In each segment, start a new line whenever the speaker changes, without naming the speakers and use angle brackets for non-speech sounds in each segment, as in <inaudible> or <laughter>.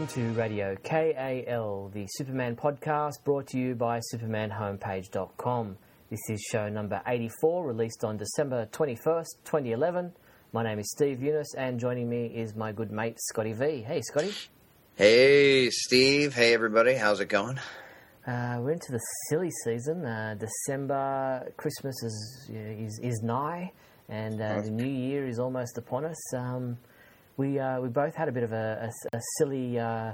welcome to Radio KAL, the Superman podcast brought to you by SupermanHomepage.com. This is show number 84, released on December 21st, 2011. My name is Steve Younis, and joining me is my good mate Scotty V. Hey, Scotty.
Hey, Steve. Hey, everybody. How's it going?
Uh, we're into the silly season. Uh, December, Christmas is is, is nigh, and uh, the new year is almost upon us. Um, we uh, we both had a bit of a, a, a silly, uh,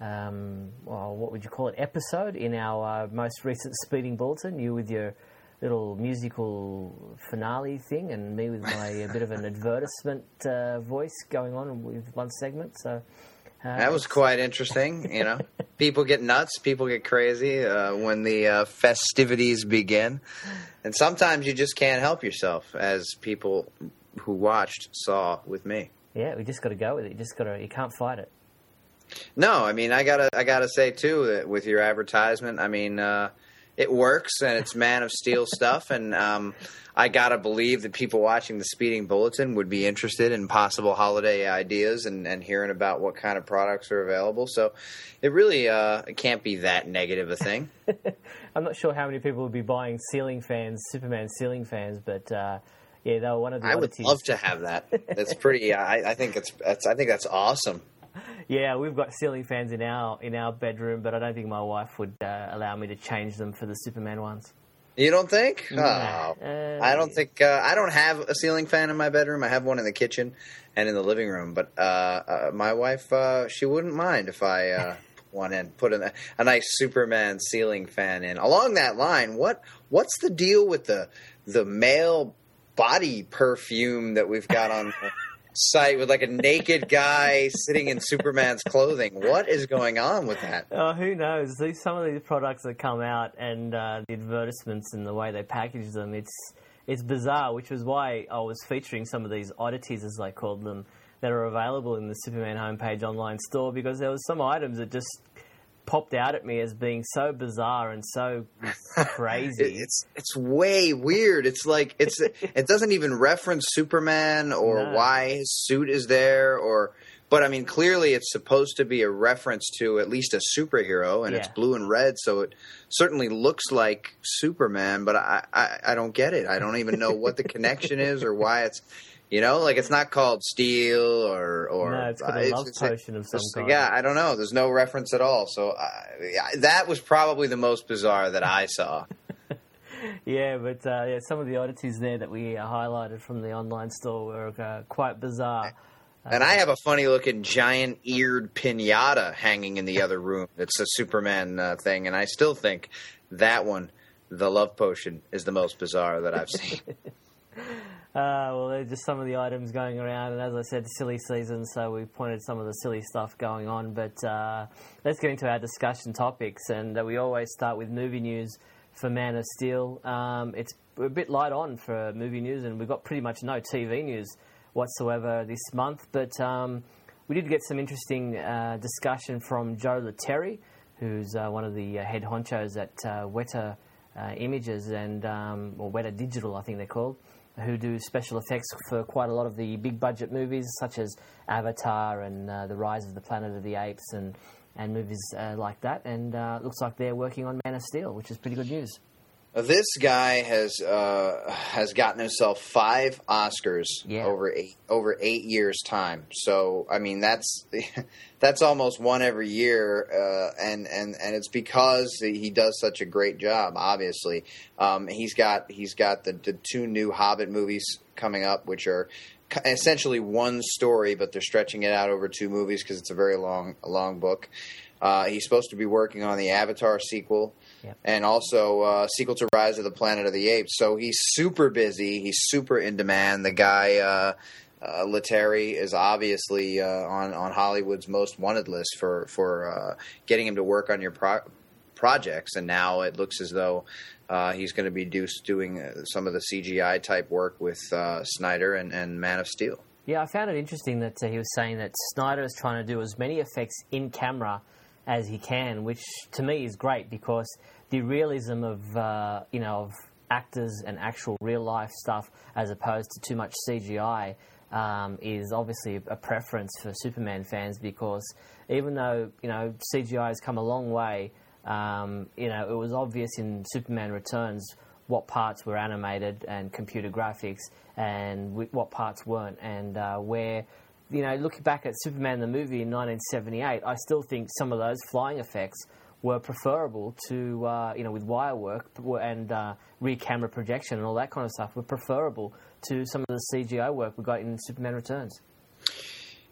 um, well, what would you call it, episode in our uh, most recent speeding bulletin. You with your little musical finale thing, and me with my a bit of an advertisement voice going on with one segment. So.
Uh, that was quite interesting. You know, <laughs> people get nuts, people get crazy uh, when the uh, festivities begin, and sometimes you just can't help yourself, as people who watched saw with me.
Yeah, we just got to go with it. You just got to. You can't fight it.
No, I mean, I gotta, I gotta say too that with your advertisement, I mean, uh, it works and it's Man of Steel stuff, and um, I gotta believe that people watching the Speeding Bulletin would be interested in possible holiday ideas and, and hearing about what kind of products are available. So, it really uh, it can't be that negative a thing. <laughs>
I'm not sure how many people would be buying ceiling fans, Superman ceiling fans, but. Uh, yeah, were one of the.
I
oddities.
would love to have that. It's pretty. <laughs> I, I think it's. I think that's awesome.
Yeah, we've got ceiling fans in our in our bedroom, but I don't think my wife would uh, allow me to change them for the Superman ones.
You don't think?
Nah.
Oh,
Uh,
I don't think. Uh, I don't have a ceiling fan in my bedroom. I have one in the kitchen and in the living room. But uh, uh, my wife, uh, she wouldn't mind if I uh, <laughs> put one in, put a, a nice Superman ceiling fan in. Along that line, what what's the deal with the the male body perfume that we've got on the site with like a naked guy sitting in Superman's clothing? What is going on with that?
Oh, who knows? These some of these products that come out and uh, the advertisements and the way they package them, it's it's bizarre. Which was why I was featuring some of these oddities, as I called them, that are available in the Superman homepage online store because there was some items that just popped out at me as being so bizarre and so <laughs> crazy.
It- It's it's way weird. It's like it's <laughs> it doesn't even reference Superman or
No.
why his suit is there or but I mean clearly it's supposed to be a reference to at least a superhero and it's blue and red so it certainly looks like Superman but I, I I don't get it. I don't even know what the connection is or why it's you know like it's not called steel or or
No, it's
uh,
a love potion of some kind.
Yeah, I don't know. There's no reference at all. So I, that was probably the most bizarre that I saw. <laughs>
Yeah, but uh, yeah, some of the oddities there that we highlighted from the online store were uh, quite bizarre.
And I have a funny looking giant eared pinata hanging in the other room. It's a Superman uh, thing, and I still think that one, the love potion, is the most bizarre that I've seen. <laughs>
Uh, well, they're just some of the items going around, and as I said, silly season, so we pointed some of the silly stuff going on. But uh, let's get into our discussion topics, and uh, we always start with movie news for Man of Steel. Um, it's a bit light on for movie news, and we've got pretty much no TV news whatsoever this month. But um, we did get some interesting uh, discussion from Joe Letteri, who's uh, one of the uh, head honchos at Weta Images and um, or Weta Digital, I think they're called, who do special effects for quite a lot of the big budget movies such as Avatar and uh, The Rise of the Planet of the Apes and and movies uh, like that. And uh, looks like they're working on Man of Steel, which is pretty good news.
This guy has uh, has gotten himself five Oscars
Yeah.
over eight over eight years time. So I mean that's <laughs> that's almost one every year, uh, and and and it's because he does such a great job. Obviously, um, he's got he's got the, the two new Hobbit movies coming up, which are essentially one story, but they're stretching it out over two movies because it's a very long long book. Uh, he's supposed to be working on the Avatar sequel
Yep.
and also uh, sequel to Rise of the Planet of the Apes. So he's super busy. He's super in demand. The guy uh, uh, Letteri is obviously uh, on on Hollywood's most wanted list for for uh, getting him to work on your pro- projects. And now it looks as though uh, he's going to be do- doing uh, some of the CGI type work with uh, Snyder and, and Man of Steel.
Yeah, I found it interesting that uh, he was saying that Snyder is trying to do as many effects in camera as he can, which to me is great because the realism of uh, you know of actors and actual real life stuff, as opposed to too much CGI, um, is obviously a preference for Superman fans because even though you know CGI has come a long way, um, you know it was obvious in Superman Returns what parts were animated and computer graphics and what parts weren't, and uh, where you know looking back at Superman the movie in 1978, I still think some of those flying effects were preferable to uh, you know with wire work and uh, rear camera projection and all that kind of stuff were preferable to some of the CGI work we got in Superman Returns.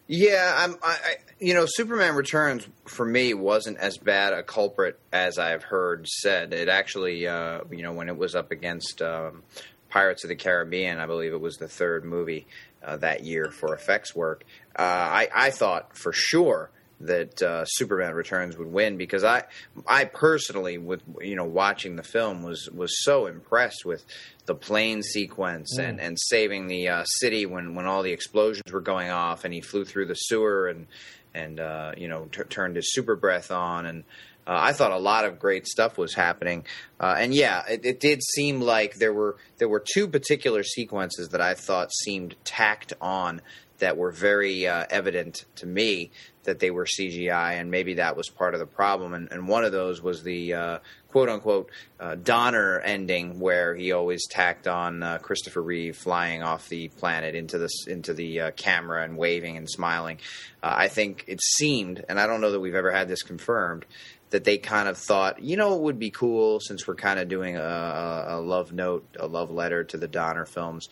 Yeah, I'm. I, I, you know, Superman Returns for me wasn't as bad a culprit as I've heard said. It actually, uh, you know, when it was up against um, Pirates of the Caribbean, I believe it was the third movie uh, that year for effects work. Uh, I, I thought for sure that uh, Superman Returns would win because I, I personally, with you know, watching the film was was so impressed with the plane sequence mm. and, and saving the uh, city when, when all the explosions were going off and he flew through the sewer and and uh, you know t- turned his super breath on and uh, I thought a lot of great stuff was happening uh, and yeah it, it, did seem like there were there were two particular sequences that I thought seemed tacked on that were very uh, evident to me that they were CGI, and maybe that was part of the problem. And, and one of those was the uh, quote unquote uh, Donner ending, where he always tacked on uh, Christopher Reeve flying off the planet into the into the camera and waving and smiling. I think it seemed, and I don't know that we've ever had this confirmed, that they kind of thought, you know, it would be cool since we're kind of doing a, a love note, a love letter to the Donner films.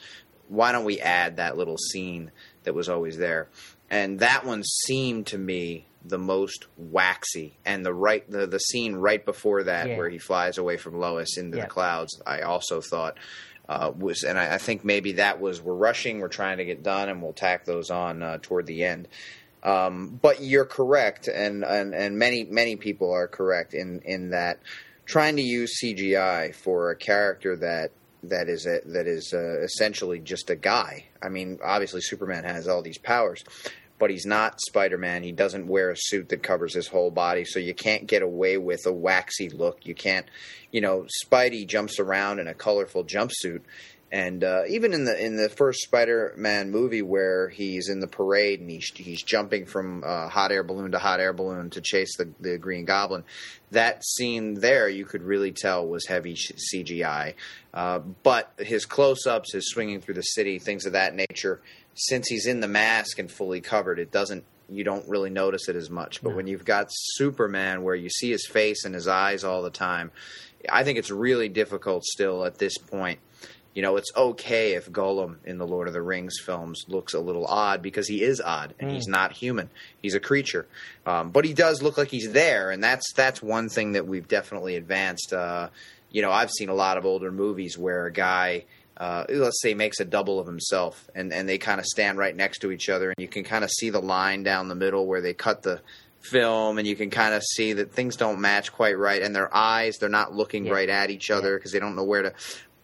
Why don't we add that little scene that was always there? and that one seemed to me the most waxy and the right the, the scene right before that yeah. where he flies away from Lois into the clouds I also thought uh, was and I, I, think maybe that was we're rushing we're trying to get done and we'll tack those on uh, toward the end um, but you're correct and, and and many many people are correct in in that trying to use CGI for a character that that is a, that is uh, essentially just a guy. I mean, obviously Superman has all these powers, but he's not Spider Man. He doesn't wear a suit that covers his whole body, so you can't get away with a waxy look. You can't, you know, Spidey jumps around in a colorful jumpsuit. And uh, even in the in the first Spider-Man movie, where he's in the parade and he's he's jumping from uh, hot air balloon to hot air balloon to chase the, the Green Goblin, that scene there you could really tell was heavy CGI. Uh, but his close-ups, his swinging through the city, things of that nature, since he's in the mask and fully covered, it doesn't you don't really notice it as much. But no. when you've got Superman, where you see his face and his eyes all the time, I think it's really difficult still at this point. You know, it's okay if Gollum in the Lord of the Rings films looks a little odd because he is odd and mm. he's not human; he's a creature. Um, but he does look like he's there, and that's that's one thing that we've definitely advanced. Uh, you know, I've seen a lot of older movies where a guy uh, let's say makes a double of himself and, and they kind of stand right next to each other and you can kind of see the line down the middle where they cut the film and you can kind of see that things don't match quite right and their eyes they're not looking yeah. right at each other because yeah. they don't know where to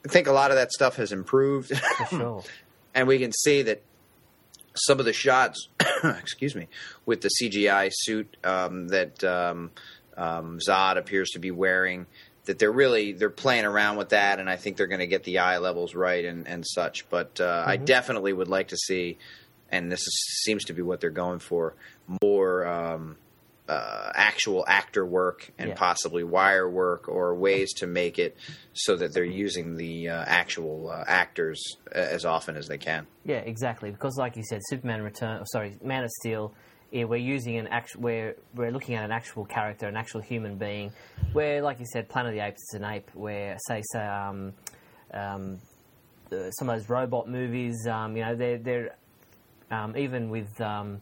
i think a lot of that stuff has improved <laughs>
sure.
and we can see that some of the shots <coughs> excuse me with the cgi suit um, that um, um, zod appears to be wearing that they're really they're playing around with that, and I think they're going to get the eye levels right and, and such. But uh, mm-hmm. I definitely would like to see, and this is, seems to be what they're going for, more um, uh, actual actor work and yeah. possibly wire work or ways to make it so that they're using the uh, actual uh, actors as often as they can.
Yeah, exactly. Because, like you said, Superman Return, oh, sorry, Man of Steel yeah, we're using an actual, we're, we're looking at an actual character, an actual human being. Where, like you said, Planet of the Apes is an ape. Where, say, say um, um, some of those robot movies, um, you know, they're, they're um, even with um,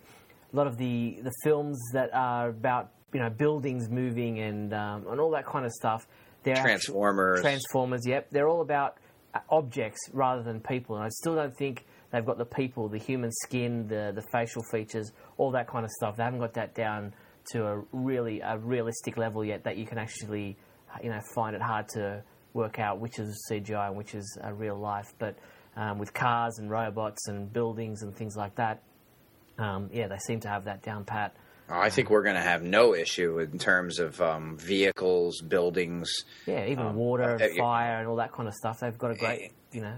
a lot of the, the films that are about, you know, buildings moving and, um, and all that kind of stuff.
They're Transformers.
Transformers, yep. They're all about uh, objects rather than people. And I still don't think they've got the people, the human skin, the, the facial features all that kind of stuff. They haven't got that down to a really a realistic level yet that you can actually, you know, find it hard to work out which is CGI and which is uh, real life. But um, with cars and robots and buildings and things like that, um, yeah, they seem to have that down pat.
I think we're going to have no issue in terms of um, vehicles, buildings.
Yeah, even um, water, uh, fire, and all that kind of stuff. They've got a great, you know,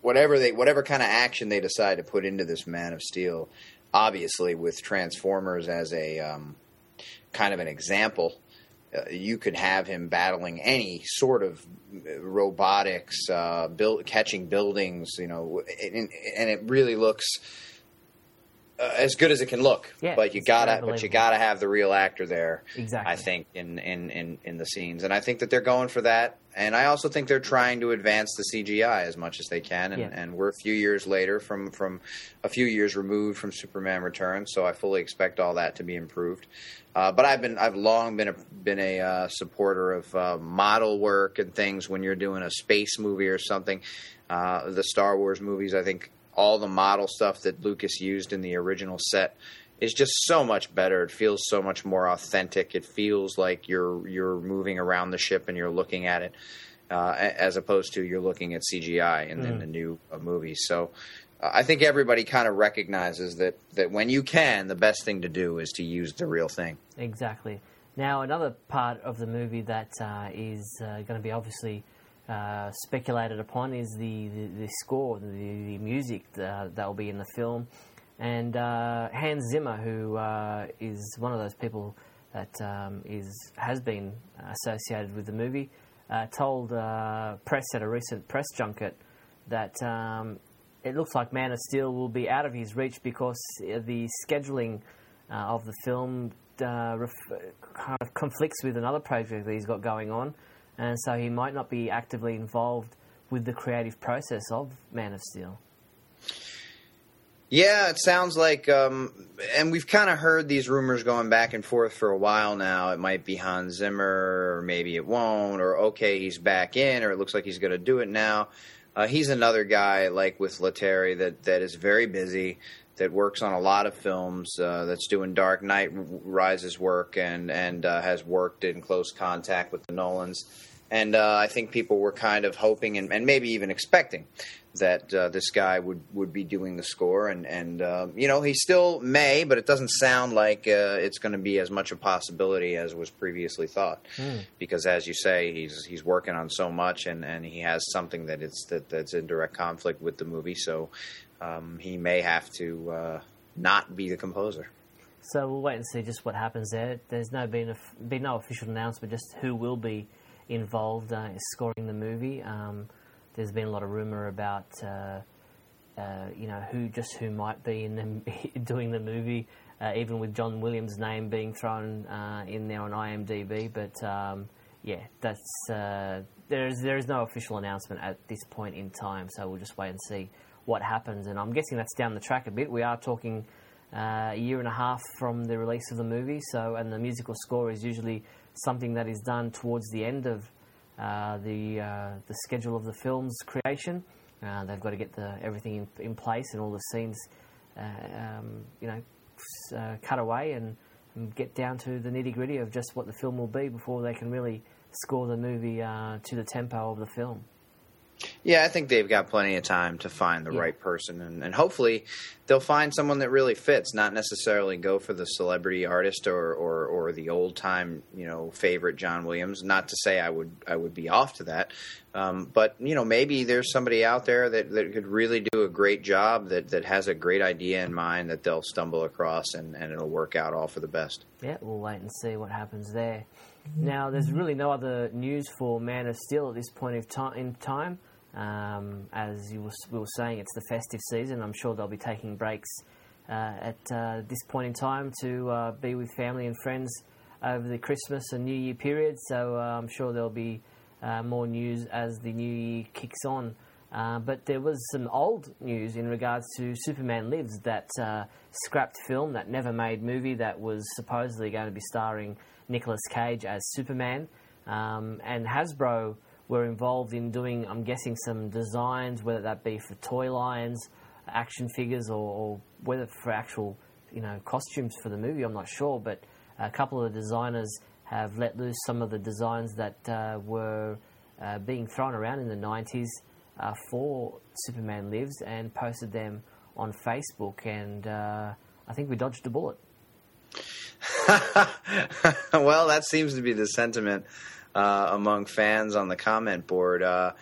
whatever they whatever kind of action they decide to put into this Man of Steel, obviously with Transformers as a um, kind of an example, uh, you could have him battling any sort of robotics, uh, build, catching buildings, you know, and, and it really looks uh, as good as it can look.
Yeah,
but you gotta, but you gotta have the real actor there.
Exactly.
I think in, in in in the scenes, and I think that they're going for that. And I also think they're trying to advance the CGI as much as they can. And,
Yeah.
and we're a few years later from from a few years removed from Superman Returns, so I fully expect all that to be improved. Uh, but I've been I've long been a been a uh, supporter of uh, model work and things when you're doing a space movie or something. Uh, the Star Wars movies, I think all the model stuff that Lucas used in the original set is just so much better. It feels so much more authentic. It feels like you're you're moving around the ship and you're looking at it, uh, as opposed to you're looking at CGI in, in the new uh, movies. So. uh, I think everybody kind of recognizes that, that when you can, the best thing to do is to use the real thing.
Exactly. Now, another part of the movie that uh, is uh, going to be obviously uh, speculated upon is the, the, the score, the, the music uh, that will be in the film. And uh, Hans Zimmer, who uh, is one of those people that um, is has been associated with the movie, uh, told press at a recent press junket that um, it looks like Man of Steel will be out of his reach because the scheduling of the film ref- kind of conflicts with another project that he's got going on, and so he might not be actively involved with the creative process of Man of Steel.
Yeah, it sounds like, um, and we've kind of heard these rumors going back and forth for a while now. It might be Hans Zimmer, or maybe it won't, or okay, he's back in, or it looks like he's going to do it now. Uh, he's another guy like with Letteri that that is very busy, that works on a lot of films, uh, that's doing Dark Knight Rises work, and and uh, has worked in close contact with the Nolans. And uh, I think people were kind of hoping and, and maybe even expecting that uh, this guy would, would be doing the score. And, and uh, you know, he still may, but it doesn't sound like uh, it's going to be as much a possibility as was previously thought. Because, as you say, he's he's working on so much, and, and he has something that it's that, that's in direct conflict with the movie. So um, he may have to uh, not be the composer.
So we'll wait and see just what happens there. There's no been been no official announcement, just who will be involved uh, in scoring the movie. Um, there's been a lot of rumor about uh, uh, you know who just who might be in the, <laughs> doing the movie, uh, even with John Williams' name being thrown uh, in there on IMDb. But um, yeah, that's uh, there is there is no official announcement at this point in time. So we'll just wait and see what happens. And I'm guessing that's down the track a bit. We are talking uh, a year and a half from the release of the movie. So, and the musical score is usually something that is done towards the end of uh, the uh, the schedule of the film's creation. Uh, they've got to get the everything in, in place and all the scenes, uh, um, you know, uh, cut away and, and get down to the nitty gritty of just what the film will be before they can really score the movie to the tempo of the film.
Yeah, I think they've got plenty of time to find the
Yeah.
right person, and, and hopefully they'll find someone that really fits. Not necessarily go for the celebrity artist or, or, or the old time you know favorite John Williams. Not to say I would I would be off to that, um, but you know maybe there's somebody out there that, that could really do a great job that, that has a great idea in mind that they'll stumble across and, and it'll work out all for the best.
Yeah, we'll wait and see what happens there. Now, there's really no other news for Man of Steel at this point of in time. Um, as you were saying, it's the festive season. I'm sure they'll be taking breaks uh, at uh, this point in time to uh, be with family and friends over the Christmas and New Year period. So uh, I'm sure there'll be uh, more news as the new year kicks on. Uh, but there was some old news in regards to Superman Lives, that scrapped film, that never made movie that was supposedly going to be starring Nicolas Cage as Superman. Um, and Hasbro were involved in doing, I'm guessing, some designs, whether that be for toy lines, action figures, or, or whether for actual, you know, costumes for the movie. I'm not sure, but a couple of the designers have let loose some of the designs that uh, were uh, being thrown around in the 90s uh, for Superman Lives and posted them on Facebook. And uh, I think we dodged a bullet. <laughs>
well, that seems to be the sentiment uh, among fans on the comment board. Uh,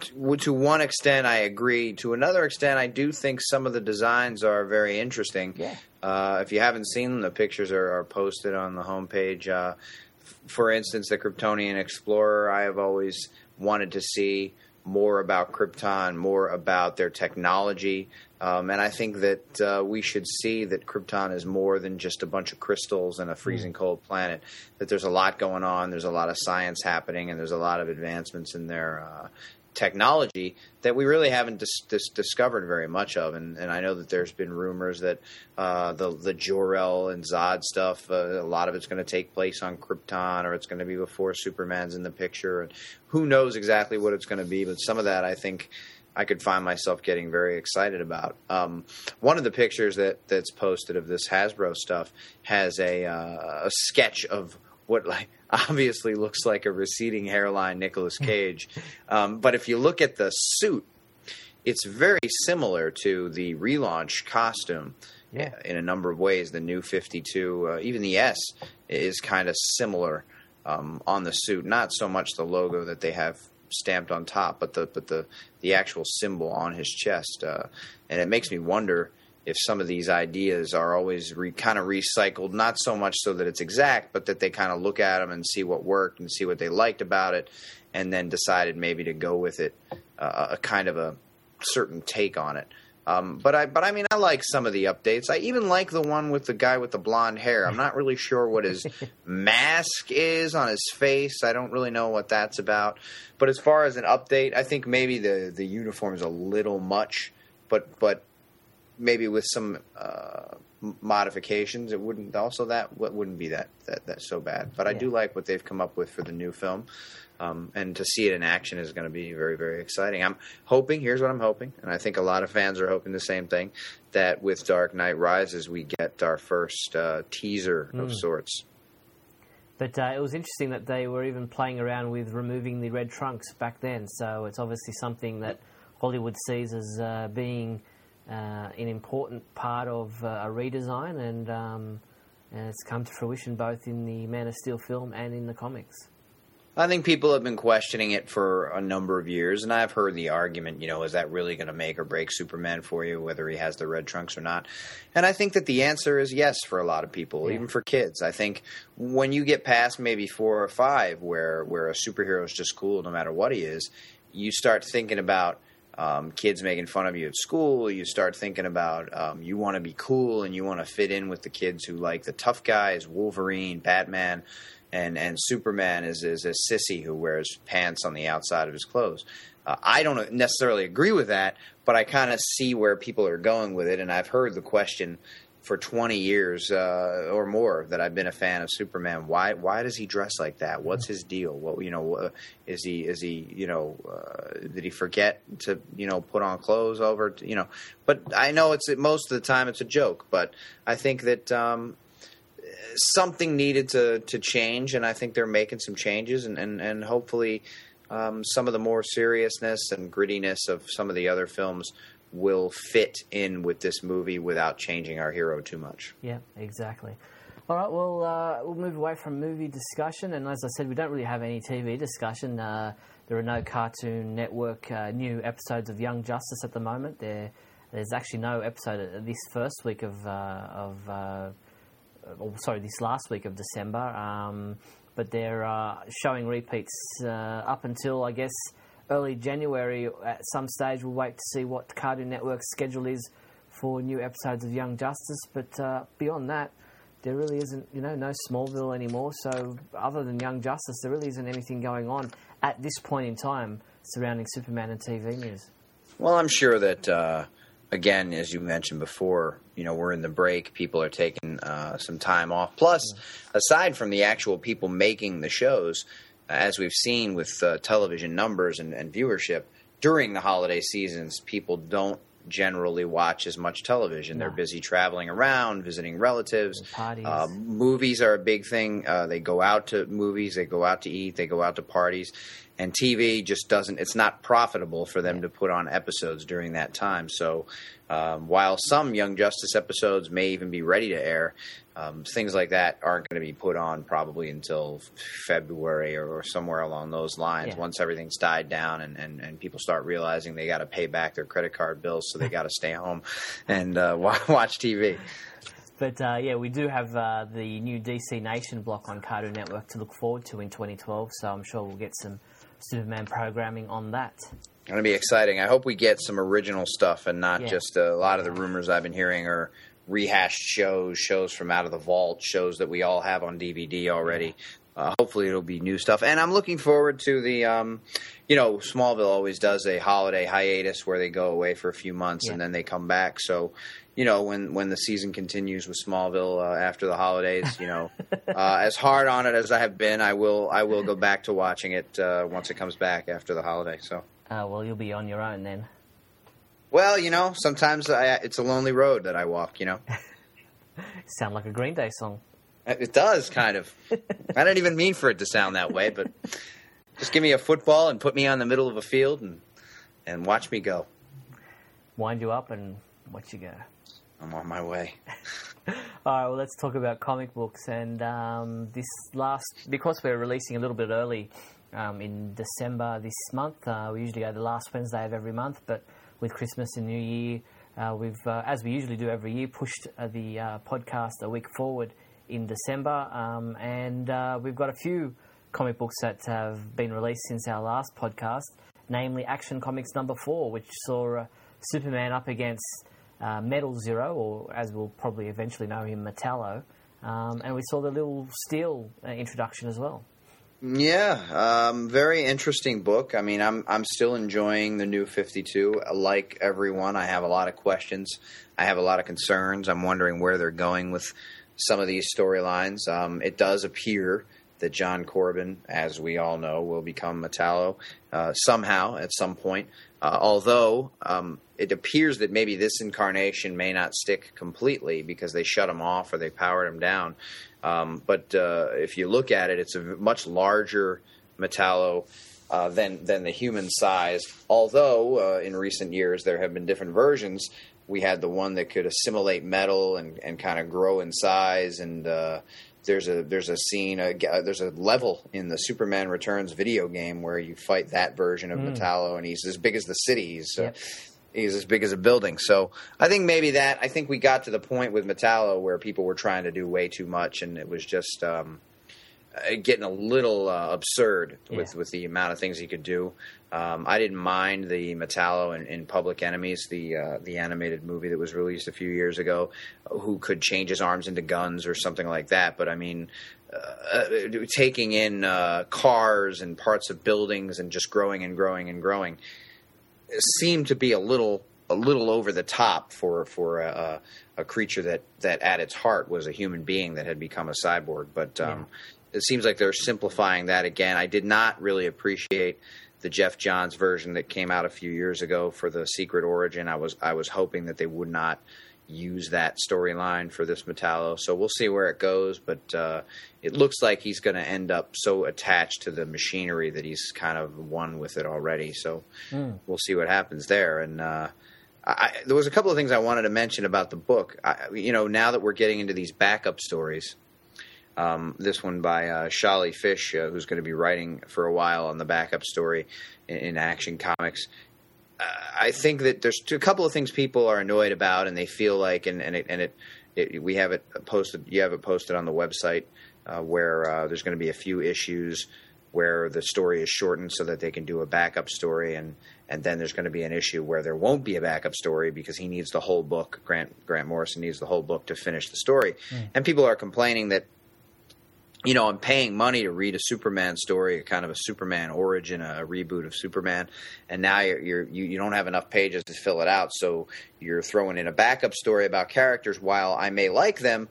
to, to one extent, I agree. To another extent, I do think some of the designs are very interesting.
Yeah.
Uh, if you haven't seen them, the pictures are, are posted on the homepage. Uh, f- for instance, the Kryptonian Explorer, I have always wanted to see more about Krypton, more about their technology. Um, and I think that uh, we should see that Krypton is more than just a bunch of crystals and a freezing cold planet. That there's a lot going on, there's a lot of science happening, and there's a lot of advancements in their uh, technology that we really haven't dis- dis- discovered very much of. And, and I know that there's been rumors that uh, the the Jor-El and Zod stuff, uh, a lot of it's going to take place on Krypton, or it's going to be before Superman's in the picture. And who knows exactly what it's going to be? But some of that, I think. I could find myself getting very excited about. Um, one of the pictures that that's posted of this Hasbro stuff has a uh, a sketch of what like <laughs> obviously looks like a receding hairline Nicolas Cage. um, but if you look at the suit, it's very similar to the relaunch costume
Yeah.
in a number of ways. The new 52, uh, even the S, is kind of similar um, on the suit. Not so much the logo that they have stamped on top, but the but the the actual symbol on his chest. Uh, and it makes me wonder if some of these ideas are always re, kind of recycled, not so much so that it's exact, but that they kind of look at them and see what worked and see what they liked about it, and then decided maybe to go with it, uh, a kind of a certain take on it. Um, but I, but I mean, I like some of the updates. I even like the one with the guy with the blonde hair. I'm not really sure what his <laughs> mask is on his face. I don't really know what that's about. But as far as an update, I think maybe the the uniform is a little much. But but maybe with some uh, modifications, it wouldn't also that wouldn't be that that, that so bad. But I
Yeah.
do like what they've come up with for the new film. Um, and to see it in action is going to be very, very exciting. I'm hoping. Here's what I'm hoping, and I think a lot of fans are hoping the same thing. That with Dark Knight Rises, we get our first uh, teaser of sorts.
But uh, it was interesting that they were even playing around with removing the red trunks back then. So it's obviously something that Hollywood sees as uh, being uh, an important part of uh, a redesign, and, um, and it's come to fruition both in the Man of Steel film and in the comics.
I think people have been questioning it for a number of years, and I've heard the argument, you know, is that really going to make or break Superman for you, whether he has the red trunks or not? And I think that the answer is yes for a lot of people,
Yeah.
even for kids. I think when you get past maybe four or five, where where a superhero is just cool no matter what he is, you start thinking about um, kids making fun of you at school. You start thinking about um, you want to be cool and you want to fit in with the kids who like the tough guys, Wolverine, Batman, and and Superman is is a sissy who wears pants on the outside of his clothes. Uh, I don't necessarily agree with that, but I kind of see where people are going with it, and I've heard the question for 20 years uh, or more that I've been a fan of Superman. Why why does he dress like that? What's his deal? What you know uh, is he is he you know uh, did he forget to you know put on clothes over you know? But I know it's most of the time it's a joke, but I think that. Um, something needed to to change, and I think they're making some changes, and and, and hopefully um, some of the more seriousness and grittiness of some of the other films will fit in with this movie without changing our hero too much.
Yeah, exactly. All right, well, uh, we'll move away from movie discussion, and as I said, we don't really have any TV discussion. Uh, there are no Cartoon Network uh, new episodes of Young Justice at the moment. There, there's actually no episode this first week of uh, of, uh, or sorry, this last week of December. Um, but they're uh, showing repeats uh, up until I guess early January. At some stage, we'll wait to see what Cartoon Network's schedule is for new episodes of Young Justice. But uh, beyond that, there really isn't, you know, no Smallville anymore. So other than Young Justice, there really isn't anything going on at this point in time surrounding Superman and TV news.
Well, I'm sure that uh, again, as you mentioned before, you know, we're in the break. People are taking uh, some time off. Plus, aside from the actual people making the shows, as we've seen with uh, television numbers and, and viewership during the holiday seasons, people don't generally watch as much television. They're busy traveling around, visiting relatives. Uh, movies are a big thing. Uh, they go out to movies, they go out to eat, they go out to parties, and TV just doesn't. It's not profitable for them to put on episodes during that time. So, um, while some Young Justice episodes may even be ready to air, um, things like that aren't going to be put on probably until February or, or somewhere along those lines.
Yeah.
Once everything's died down and, and, and people start realizing they got to pay back their credit card bills, so they <laughs> got to stay home and uh, <laughs> watch TV.
But uh, yeah, we do have uh, the new DC Nation block on Cartoon Network to look forward to in 2012, so I'm sure we'll get some Superman programming on that.
Going to be exciting. I hope we get some original stuff and not
Yeah.
just a lot of the rumors I've been hearing are rehashed shows, shows from out of the vault, shows that we all have on DVD already. Uh, hopefully, it'll be new stuff. And I'm looking forward to the, um, you know, Smallville always does a holiday hiatus where they go away for a few months and then they come back. So, you know, when when the season continues with Smallville uh, after the holidays, you know, <laughs> uh, as hard on it as I have been, I will I will go back to watching it uh, once it comes back after the holiday. So.
Uh, well, you'll be on your own then.
Well, you know, sometimes I, it's a lonely road that I walk. You know, <laughs>
Sound like a Green Day song.
it does kind of. I don't even mean for it to sound that way, but just give me a football and put me on the middle of a field and and watch me go.
Wind you up and watch you go.
I'm on my way. <laughs>
All right, well, let's talk about comic books. And um, this last, because we're releasing a little bit early um, in December this month, uh, we usually go the last Wednesday of every month, but with Christmas and New Year, uh, we've, uh, as we usually do every year, pushed uh, the uh, podcast a week forward in December. Um, and uh, we've got a few comic books that have been released since our last podcast, namely Action Comics number four, which saw Superman up against uh, Metal Zero, or as we'll probably eventually know him, Metallo. Um, and we saw the little Steel uh, introduction as well.
Yeah, um, very interesting book. I mean, I'm I'm still enjoying the new 52. Like everyone, I have a lot of questions. I have a lot of concerns. I'm wondering where they're going with some of these storylines. Um, it does appear that John Corben, as we all know, will become Metallo uh, somehow at some point. Uh, although um, it appears that maybe this incarnation may not stick completely because they shut him off or they powered him down. Um, but uh, if you look at it, it's a much larger Metallo uh, than than the human size. Although uh, in recent years there have been different versions. We had the one that could assimilate metal and, and kind of grow in size. And uh, there's a there's a scene, uh, there's a level in the Superman Returns video game where you fight that version of Metallo, and he's as big as the city. He's uh, he's as big as a building. So I think maybe that I think we got to the point with Metallo where people were trying to do way too much, and it was just um, getting a little uh, absurd with
Yeah.
with the amount of things he could do. Um, I didn't mind the Metallo in, in Public Enemies, the uh, the animated movie that was released a few years ago, who could change his arms into guns or something like that. But I mean, uh, taking in uh, cars and parts of buildings and just growing and growing and growing seemed to be a little a little over the top for for a, a creature that that at its heart was a human being that had become a cyborg. But um, it seems like they're simplifying that again. I did not really appreciate the Geoff Johns version that came out a few years ago for the Secret Origin. I was I was hoping that they would not use that storyline for this Metallo. So we'll see where it goes, but uh, it looks like he's going to end up so attached to the machinery that he's kind of one with it already. So we'll see what happens there. And uh, I, there was a couple of things I wanted to mention about the book. I, you know, now that we're getting into these backup stories, um, this one by uh, Sholly Fish, uh, who's going to be writing for a while on the backup story in, in Action Comics. Uh, I think that there's a couple of things people are annoyed about, and they feel like, and, and it, and it, it, we have it posted. You have it posted on the website uh, where uh, there's going to be a few issues where the story is shortened so that they can do a backup story, and and then there's going to be an issue where there won't be a backup story because he needs the whole book. Grant Grant Morrison needs the whole book to finish the story, and people are complaining that you know, I'm paying money to read a Superman story, kind of a Superman origin, a reboot of Superman, and now you're, you're you, you don't have enough pages to fill it out, so you're throwing in a backup story about characters. While I may like them,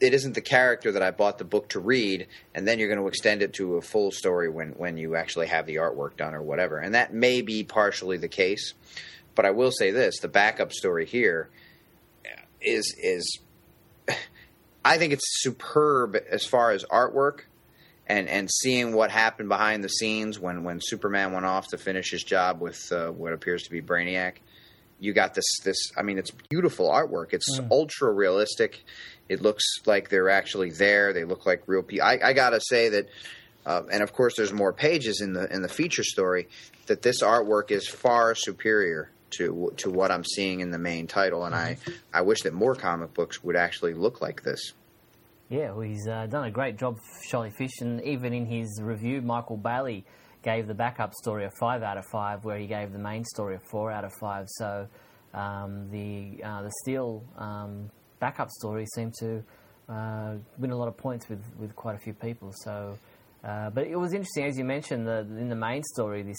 it isn't the character that I bought the book to read, and then you're going to extend it to a full story when when you actually have the artwork done or whatever, and that may be partially the case. But I will say this: the backup story here is is I think it's superb as far as artwork and and seeing what happened behind the scenes when when Superman went off to finish his job with uh, what appears to be Brainiac. you got this this. I mean, it's beautiful artwork. It's
Mm.
ultra realistic. It looks like they're actually there. They look like real people. I, I gotta say that, uh, and of course, there's more pages in the in the feature story. That this artwork is far superior to to what I'm seeing in the main title, and I I wish that more comic books would actually look like this.
Yeah, well, he's uh, done a great job, Sholly Fish, and even in his review, Michael Bailey gave the backup story a five out of five, where he gave the main story a four out of five. So um, the uh, the Steel um, backup story seemed to uh, win a lot of points with, with quite a few people. So, uh, but it was interesting, as you mentioned, the, in the main story, this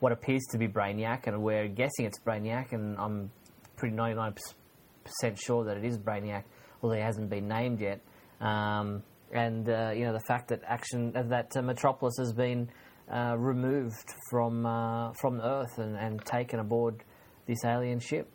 what appears to be Brainiac, and we're guessing it's Brainiac, and I'm pretty ninety nine percent sure that it is Brainiac, although he hasn't been named yet. Um, and uh, you know the fact that action uh, that uh, Metropolis has been uh, removed from uh, from Earth and, and taken aboard this alien ship.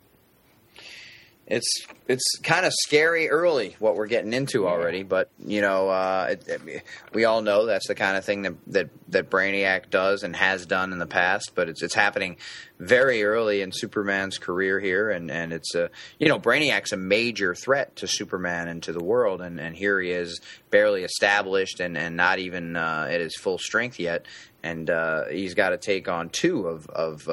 It's it's kind of scary early what we're getting into already, but you know, uh, it, it- we all know that's the kind of thing that, that that Brainiac does and has done in the past. But it's it's happening very early in Superman's career here, and and it's a you know Brainiac's a major threat to Superman and to the world, and and here he is barely established and and not even uh, at his full strength yet, and uh, he's got to take on two of of.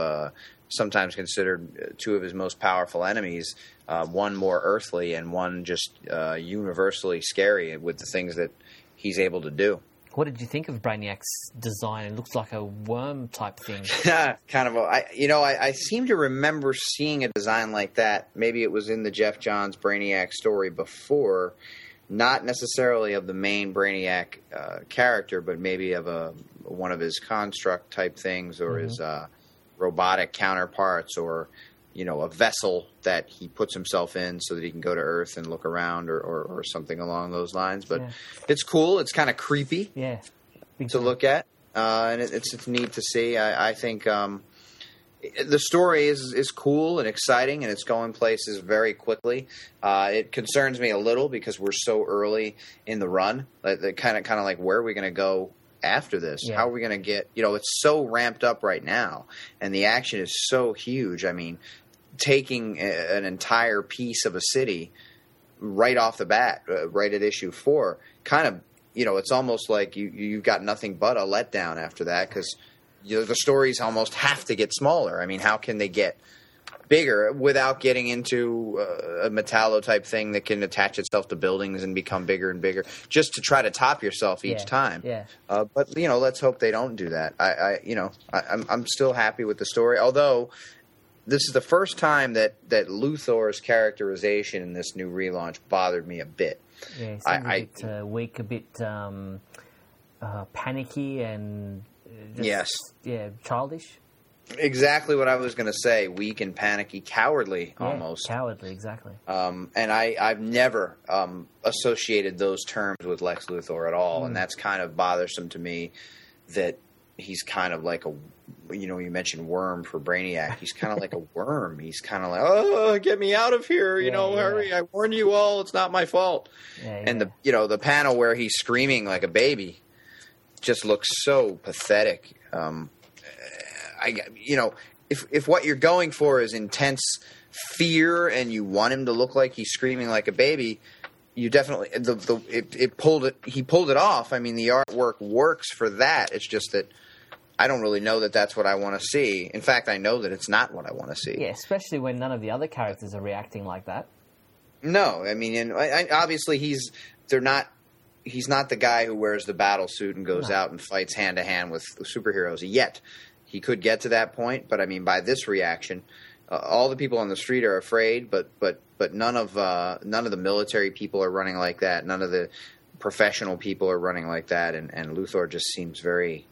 Uh, sometimes considered two of his most powerful enemies, uh, one more earthly and one just uh, universally scary with the things that he's able to do.
What did you think of Brainiac's design? It looks like a worm type thing. <laughs>
kind of a, I, you know, I, I seem to remember seeing a design like that. Maybe it was in the Geoff Johns Brainiac story before, not necessarily of the main Brainiac uh, character, but maybe of a one of his construct type things or his uh, robotic counterparts or you know a vessel that he puts himself in so that he can go to Earth and look around or, or, or something along those lines. But
Yeah.
it's cool. It's kind of creepy
Yeah,
to look at, uh, and it, it's it's neat to see. I, I think um, the story is is cool and exciting, and it's going places very quickly. Uh, it concerns me a little because we're so early in the run. Like, kind of kind of like where are we going to go after this?
Yeah.
How are we going to get? You know, it's so ramped up right now, and the action is so huge. I mean, taking a, an entire piece of a city right off the bat, uh, right at issue four, kind of, you know, it's almost like you you've got nothing but a letdown after that because you know, the stories almost have to get smaller. I mean, how can they get bigger without getting into uh, a metallo type thing that can attach itself to buildings and become bigger and bigger, just to try to top yourself each
Yeah,
time?
yeah.
Uh, but you know, let's hope they don't do that. I, I you know, I, I'm I'm still happy with the story, although this is the first time that that Luthor's characterization in this new relaunch bothered me a bit.
Yeah,
I-
a
I-
bit uh, weak, a bit um, uh, panicky, and uh, just,
Yes.
yeah, childish,
Exactly what I was going to say: weak and panicky, cowardly,
Yeah,
almost.
cowardly, exactly.
Um, and I, I've never um, associated those terms with Lex Luthor at all,
Hmm.
and that's kind of bothersome to me. That he's kind of like a, you know, you mentioned worm for Brainiac. He's kind of like a <laughs> worm. He's kind of like, oh, get me out of here! You
Yeah,
know,
yeah.
hurry! I warned you all. It's not my fault. And the, you know, the panel where he's screaming like a baby just looks so pathetic. Um, I, you know, if if what you're going for is intense fear and you want him to look like he's screaming like a baby, you definitely the the it, it pulled it. He pulled it off. I mean, the artwork works for that. It's just that I don't really know that that's what I want to see. In fact, I know that it's not what I want to see.
yeah, especially when none of the other characters are reacting like that.
No, I mean, and I, I, obviously he's they're not. He's not the guy who wears the battle suit and goes
No.
out and fights hand to hand with superheroes yet. He could get to that point, but I mean, by this reaction, uh, all the people on the street are afraid, but but but none of uh, none of the military people are running like that. None of the professional people are running like that, and and Luthor just seems very,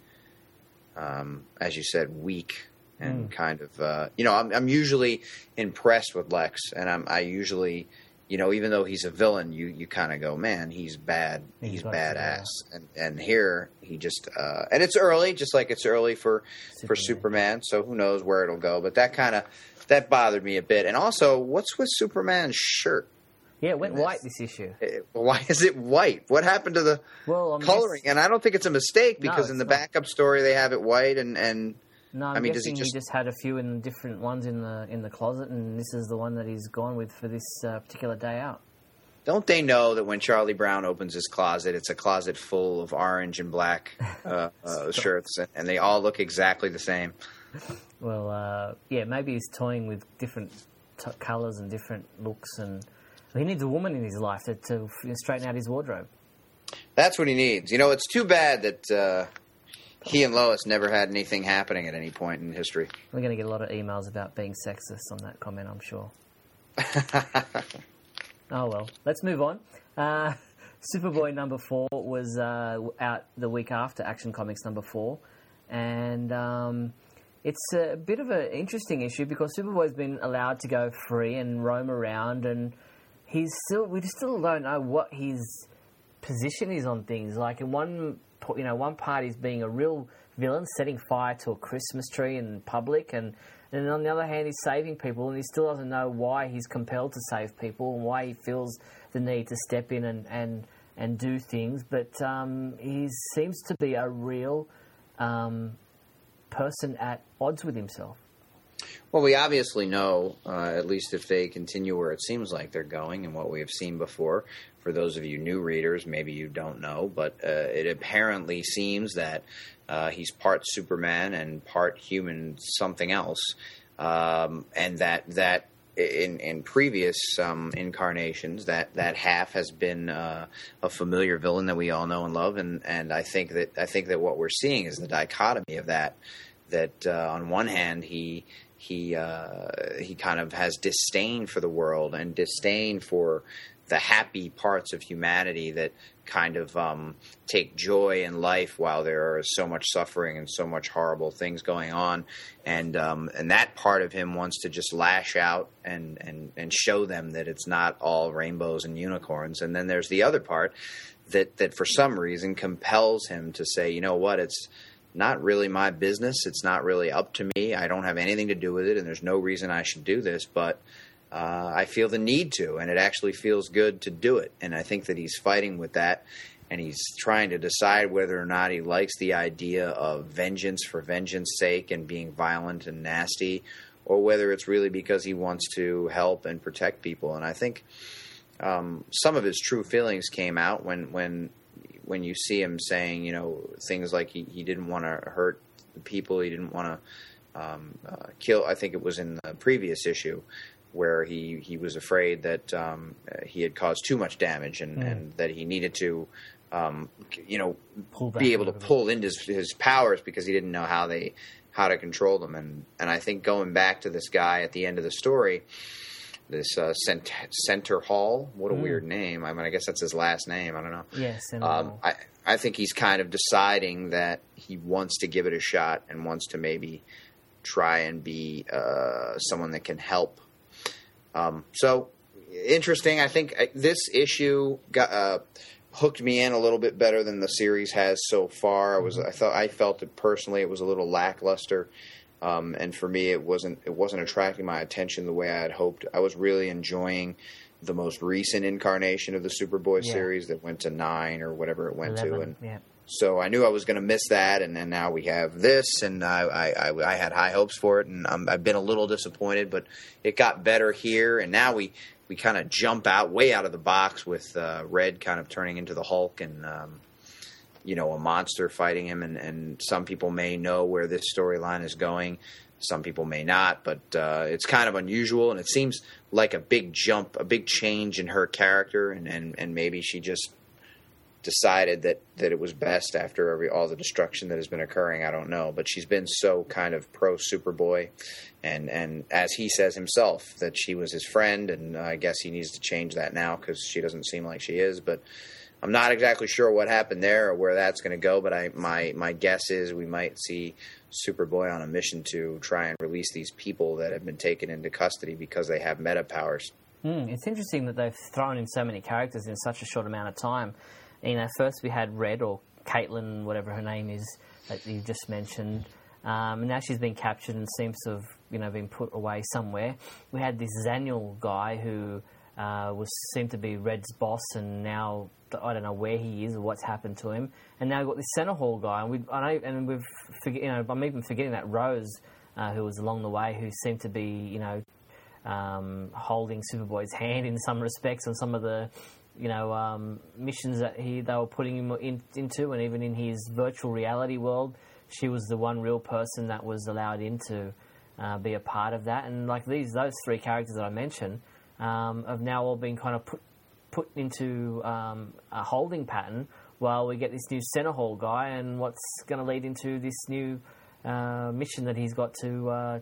um, as you said, weak and kind of uh, you know. I'm I'm usually impressed with Lex, and I'm I usually. You know, even though he's a villain, you, you kind of go, man, he's bad.
He's
He's badass. And and here he just uh, and it's early, just like it's early for for
Superman.
Superman. So who knows where it'll go? But that kind of that bothered me a bit. And also, what's with Superman's shirt?
Yeah, it went
Yes.
white this issue.
Eh, Why is it white? What happened to the
Well,
coloring? And I don't think it's a mistake
No,
because in the
not.
backup story they have it white and and
No, I'm
I mean,
guessing
he
he
just?
just had a few in different ones in the in the closet, and this is the one that he's gone with for this uh, particular day out.
Don't they know that when Charlie Brown opens his closet, it's a closet full of orange and black uh, <laughs> uh, shirts, and, they all look exactly the same?
Well, uh, yeah, maybe he's toying with different t- colours and different looks, and he needs a woman in his life to, to straighten out his wardrobe.
That's what he needs. You know, it's too bad that uh, he and Lois never had anything happening at any point in history.
We're going to get a lot of emails about being sexist on that comment, I'm sure. <laughs> Oh well, let's move on. Uh, Superboy number four was uh, out the week after Action Comics number four, and um, it's a bit of an interesting issue because Superboy's been allowed to go free and roam around, and he's still we still don't know what his position is on things. Like in one, you know, one part he's being a real villain, setting fire to a Christmas tree in public, and and on the other hand, he's saving people, and he still doesn't know why he's compelled to save people and why he feels the need to step in and and, and do things. But um, he seems to be a real um, person at odds with himself.
Well, we obviously know, uh, at least if they continue where it seems like they're going and what we have seen before. For those of you new readers, maybe you don't know, but uh, it apparently seems that uh, he's part Superman and part human something else, um, and that that in in previous um, incarnations that that half has been uh, a familiar villain that we all know and love, and and I think that I think that what we're seeing is the dichotomy of that. That uh, on one hand he he uh, he kind of has disdain for the world and disdain for the happy parts of humanity that kind of um, take joy in life while there is so much suffering and so much horrible things going on, and um, and that part of him wants to just lash out and and and show them that it's not all rainbows and unicorns. And then there's the other part that that for some reason compels him to say, you know what, it's not really my business. It's not really up to me. I don't have anything to do with it, and there's no reason I should do this. But uh, I feel the need to, and it actually feels good to do it. And I think that he's fighting with that, and he's trying to decide whether or not he likes the idea of vengeance for vengeance sake and being violent and nasty, or whether it's really because he wants to help and protect people. And I think um, some of his true feelings came out when when when you see him saying, you know, things like he, he didn't want to hurt the people, he didn't want to um, uh, kill. I think it was in the previous issue where he, he was afraid that um, he had caused too much damage and,
Mm.
and that he needed to, um, you know, be able to pull into his, his powers because he didn't know how they how to control them. And and I think going back to this guy at the end of the story, this uh, Cent- Center Hall, what a
Mm.
weird name. I mean, I guess that's his last name. I don't know.
Yes, and
Um, I, I think he's kind of deciding that he wants to give it a shot and wants to maybe try and be uh, someone that can help. Um, so interesting. I think uh, this issue got uh, hooked me in a little bit better than the series has so far. I was I thought I felt it personally. It was a little lackluster. Um, and for me, it wasn't it wasn't attracting my attention the way I had hoped. I was really enjoying the most recent incarnation of the Superboy
Yeah.
series that went to nine or whatever it went to, and
yeah.
so I knew I was going to miss that, and then now we have this, and I, I, I, I had high hopes for it, and i I've been a little disappointed, but it got better here, and now we, we kind of jump out way out of the box with uh, Red kind of turning into the Hulk, and um, you know a monster fighting him, and, and some people may know where this storyline is going. Some people may not, but uh, it's kind of unusual, and it seems like a big jump, a big change in her character, and, and, and maybe she just decided that that it was best after every all the destruction that has been occurring. I don't know, but she's been so kind of pro Superboy, and and as he says himself that she was his friend, and I guess he needs to change that now because she doesn't seem like she is. But I'm not exactly sure what happened there or where that's going to go. But I my my guess is we might see Superboy on a mission to try and release these people that have been taken into custody because they have meta powers.
Mm, it's interesting that they've thrown in so many characters in such a short amount of time. You know, first we had Red or Caitlin, whatever her name is that you just mentioned. Um, and now she's been captured and seems to have, you know, been put away somewhere. We had this Zaniel guy who uh, was seemed to be Red's boss, and now I don't know where he is or what's happened to him. And now we've got this centre hall guy, and we I know, and we've you know I'm even forgetting that Rose, uh, who was along the way, who seemed to be you know um, holding Superboy's hand in some respects on some of the you know um, missions that he they were putting him in, into, and even in his virtual reality world, she was the one real person that was allowed in to uh, be a part of that. And like these those three characters that I mentioned um, have now all been kind of put put into um, a holding pattern while we get this new center hall guy, and what's going to lead into this new uh, mission that he's got to uh,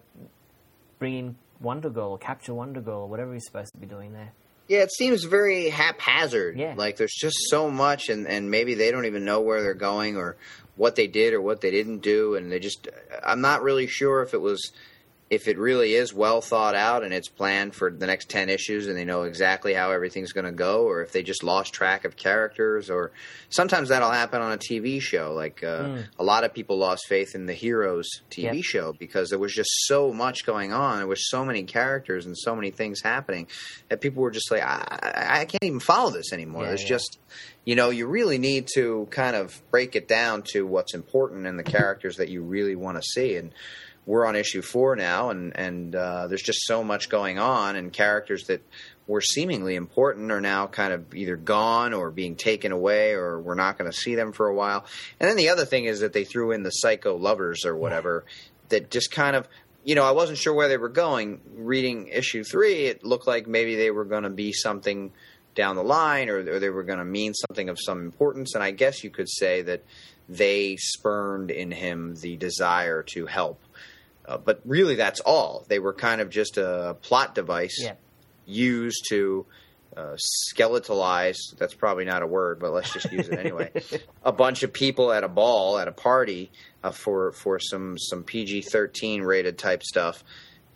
bring in Wonder Girl or capture Wonder Girl or whatever he's supposed to be doing there.
Yeah, it seems very haphazard.
Yeah.
Like there's just so much, and, and maybe they don't even know where they're going or what they did or what they didn't do, and they just. I'm not really sure if it was if it really is well thought out and it's planned for the next 10 issues and they know exactly how everything's going to go or if they just lost track of characters or sometimes that'll happen on a tv show like uh, mm. a lot of people lost faith in the heroes tv yep. show because there was just so much going on there was so many characters and so many things happening that people were just like i, I can't even follow this anymore yeah, there's yeah. just you know you really need to kind of break it down to what's important and the characters that you really want to see and we're on issue four now, and and uh, there's just so much going on, and characters that were seemingly important are now kind of either gone or being taken away, or we're not going to see them for a while. And then the other thing is that they threw in the psycho lovers or whatever that just kind of. You know, I wasn't sure where they were going. Reading issue three, it looked like maybe they were going to be something down the line, or, or they were going to mean something of some importance. And I guess you could say that they spurned in him the desire to help uh, but really, that's all. They were kind of just a plot device yeah. used to uh, skeletalize. That's probably not a word, but let's just use it <laughs> anyway. a bunch of people at a ball at a party uh, for for some some PG thirteen rated type stuff,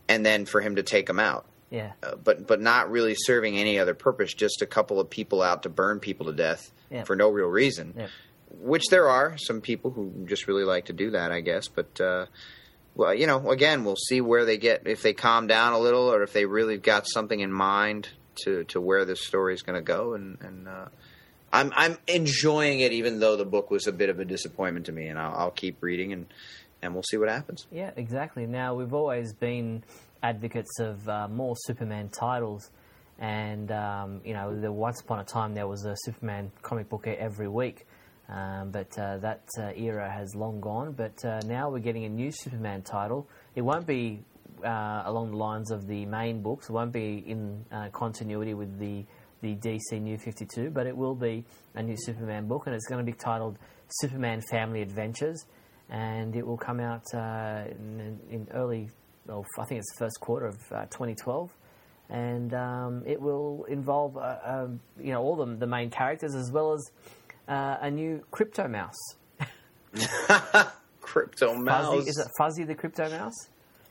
and then for him to take them out.
Yeah.
Uh, but but not really serving any other purpose. Just a couple of people out to burn people to death yeah. for no real reason. Yeah. Which there are some people who just really like to do that, I guess. But uh, well, you know, again, we'll see where they get if they calm down a little or if they really got something in mind to to where this story is going to go. And, and uh, I'm I'm enjoying it, even though the book was a bit of a disappointment to me. And I'll, I'll keep reading and and we'll see what happens.
Yeah, exactly. Now we've always been advocates of uh, more Superman titles. And um, you know, there, once upon a time there was a Superman comic book every week, um, but uh, that uh, era has long gone. But uh, now we're getting a new Superman title. It won't be uh, along the lines of the main books. It won't be in uh, continuity with the the DC New 52, but it will be a new Superman book, and it's going to be titled Superman Family Adventures, and it will come out uh, in, in, early, well, I think it's the first quarter of 2012 and um, it will involve uh, um, you know all the, the main characters as well as uh, a new Krypto mouse. <laughs>
Krypto mouse.
Fuzzy, is it Fuzzy the Krypto mouse?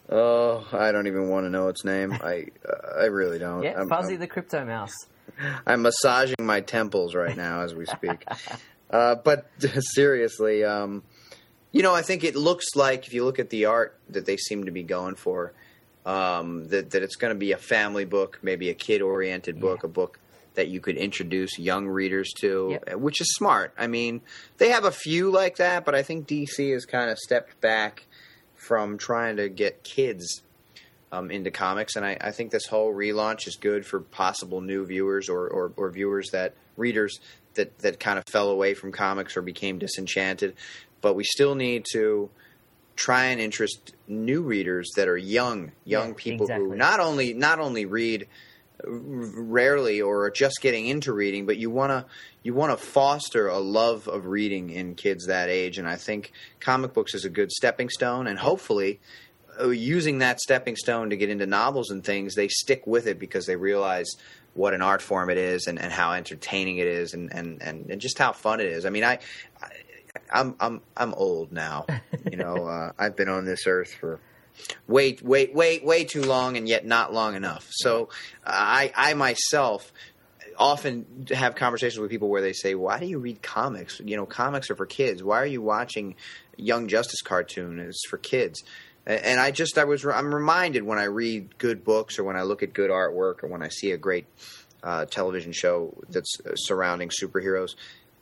Oh, I don't even want to know its name. I uh, I really don't.
Yeah, I'm, Fuzzy I'm, the Krypto mouse. <laughs>
I'm massaging my temples right now as we speak. <laughs> uh, but seriously, um, you know, I think it looks like if you look at the art that they seem to be going for, um, that that it's going to be a family book, maybe a kid-oriented book, yeah. a book that you could introduce young readers to, yep. which is smart. I mean, they have a few like that, but I think DC has kind of stepped back from trying to get kids um, into comics, and I, I, think this whole relaunch is good for possible new viewers or, or, or viewers that readers that that kind of fell away from comics or became disenchanted. But we still need to try and interest new readers that are young, young yeah, people exactly. who not only not only read rarely or just getting into reading, but you want to you want to foster a love of reading in kids that age, and I think comic books is a good stepping stone, and hopefully. Uh, using that stepping stone to get into novels and things, they stick with it because they realize what an art form it is and, and how entertaining it is and, and, and, and just how fun it is. I mean, I, I I'm I'm I'm old now. You know, <laughs> uh, I've been on this earth for way, way, way, way too long, and yet not long enough. So I, I myself often have conversations with people where they say, "Why do you read comics? You know, comics are for kids. Why are you watching Young Justice cartoon? It's for kids." And I just I was I'm reminded when I read good books or when I look at good artwork or when I see a great uh, television show that's uh, surrounding superheroes.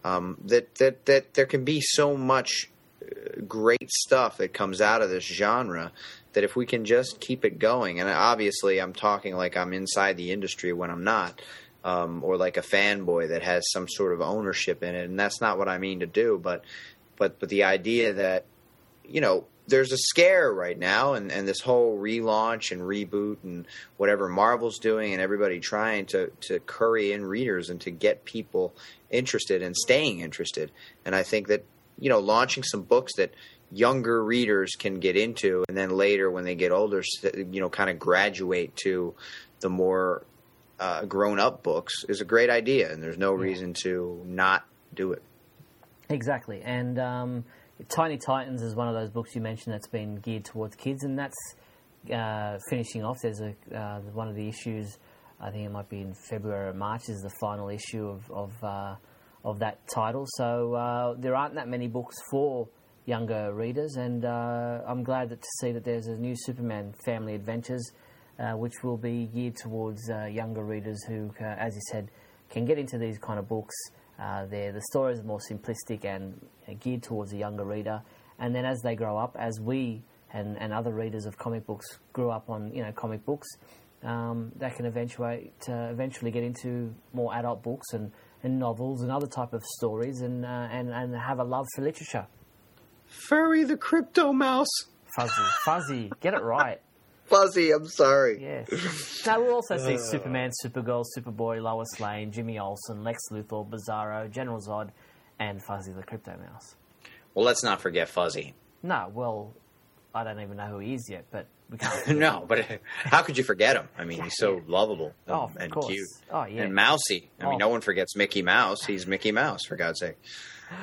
Um, that that that there can be so much uh, great stuff that comes out of this genre that if we can just keep it going, and obviously I'm talking like I'm inside the industry when I'm not, um, or like a fanboy that has some sort of ownership in it, and that's not what I mean to do, but but but the idea that you know there's a scare right now, and, and this whole relaunch and reboot and whatever Marvel's doing, and everybody trying to to curry in readers and to get people interested and staying interested. And I think that you know launching some books that younger readers can get into, and then later when they get older, you know, kind of graduate to the more uh, grown up books is a great idea, and there's no yeah. reason to not do it.
Exactly, and. Um, Tiny Titans is one of those books you mentioned that's been geared towards kids, and that's uh, finishing off. There's a uh, one of the issues. I think it might be in February or March. Is the final issue of of, uh, of that title. So uh, there aren't that many books for younger readers, and uh, I'm glad that, to see that there's a new Superman Family Adventures, uh, which will be geared towards younger readers who, as you said, can get into these kind of books. Uh, the stories are more simplistic and geared towards a younger reader. And then as they grow up, as we and, and other readers of comic books grew up on you know comic books, um, that can eventuate uh, eventually get into more adult books and, and novels and other type of stories and, uh, and and have a love for literature.
Furry the Krypto mouse.
Fuzzy, fuzzy, get it right. <laughs>
Fuzzy, I'm sorry.
Yes. Now we'll also see uh. Superman, Supergirl, Superboy, Lois Lane, Jimmy Olsen, Lex Luthor, Bizarro, General Zod, and Fuzzy the Krypto Mouse.
Well, let's not forget Fuzzy.
No, well, I don't even know who he is yet, but we can't. <laughs>
no, but how could you forget him? I mean, he's so lovable and, oh, and cute.
Oh, yeah.
And mousy. I mean, no oh. one forgets Mickey Mouse. He's Mickey Mouse, for God's sake. <gasps>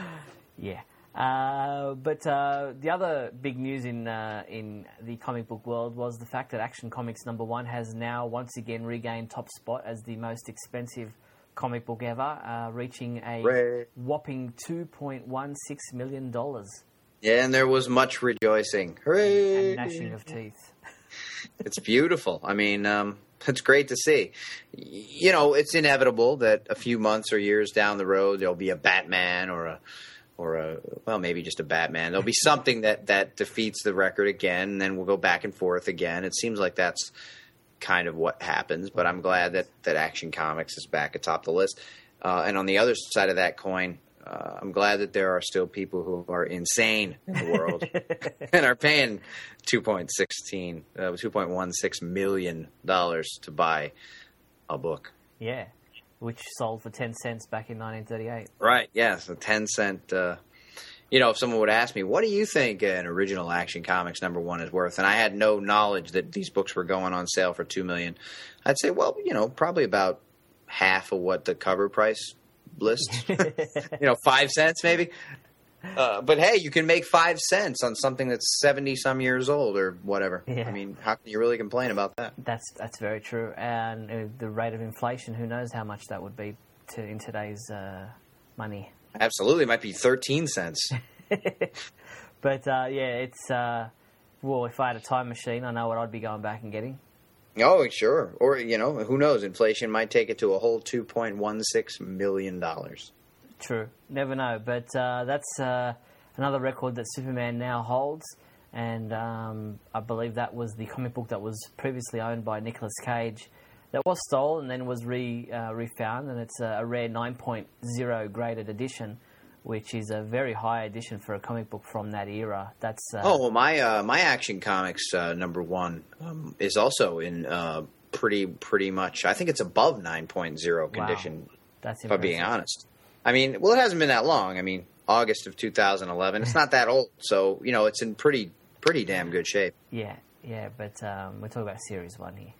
Yeah. Uh, but uh, the other big news in uh, in the comic book world was the fact that Action Comics number one has now once again regained top spot as the most expensive comic book ever, uh, reaching a Ray. whopping two point one six million dollars.
Yeah, and there was much rejoicing. Hooray!
And gnashing of teeth. <laughs>
it's beautiful. I mean, um, it's great to see. You know, it's inevitable that a few months or years down the road there'll be a Batman or a or a well maybe just a Batman. There'll be something that that defeats the record again, and then we'll go back and forth again. It seems like that's kind of what happens, but I'm glad that that Action Comics is back atop the list. Uh, and on the other side of that coin, uh, I'm glad that there are still people who are insane in the world <laughs> and are paying 2.16, uh, 2.16 million dollars to buy a book.
Yeah, which sold for 10 cents back in 1938.
Right, yes, a 10 cent. Uh, you know, if someone would ask me, what do you think an original Action Comics number one is worth? And I had no knowledge that these books were going on sale for 2 million. I'd say, well, you know, probably about half of what the cover price lists. <laughs> <laughs> you know, five cents maybe. Uh, but hey, you can make five cents on something that's seventy some years old or whatever. Yeah. I mean, how can you really complain about that?
That's that's very true. And uh, the rate of inflation, who knows how much that would be to in today's uh, money?
Absolutely, it might be thirteen cents. <laughs>
but uh, yeah, it's uh, well, if I had a time machine, I know what I'd be going back and getting.
Oh, sure. Or you know, who knows? Inflation might take it to a whole two point one six million dollars.
True. Never know. But uh, that's uh, another record that Superman now holds. And um, I believe that was the comic book that was previously owned by Nicolas Cage that was stolen and then was re, uh, refound. And it's a, a rare 9.0 graded edition, which is a very high edition for a comic book from that era. That's
uh, Oh, well, my, uh, my Action Comics uh, number one um, is also in pretty, pretty much, I think it's above 9.0 condition. Wow. That's impressive. If I'm being honest. I mean, well, it hasn't been that long. I mean, August of 2011. It's not that old, so you know, it's in pretty pretty damn good shape.
Yeah, yeah, but um, we're talking about series one here.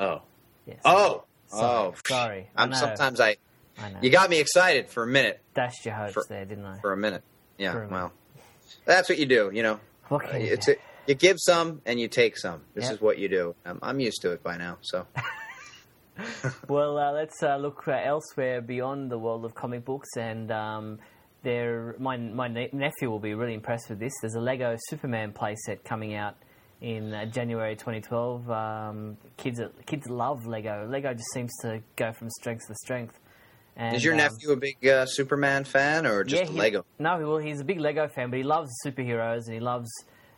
Oh.
Yes.
Oh.
Sorry.
Oh.
Sorry.
I'm I sometimes I. I know. You got me excited for a minute.
Dashed your hopes
for,
there, didn't I?
For a minute. Yeah. A well, that's what you do. You know. <laughs>
Okay.
Uh, it's a, you give some and you take some. This yep. is what you do. I'm, I'm used to it by now. So. <laughs> <laughs>
well, uh, let's uh, look uh, elsewhere beyond the world of comic books, and um, there, my my nephew will be really impressed with this. There's a Lego Superman playset coming out in uh, January 2012. Um, kids kids love Lego. Lego just seems to go from strength to strength.
And, Is your um, nephew a big uh, Superman fan or just
yeah, he,
Lego?
No, well, he's a big Lego fan, but he loves superheroes and he loves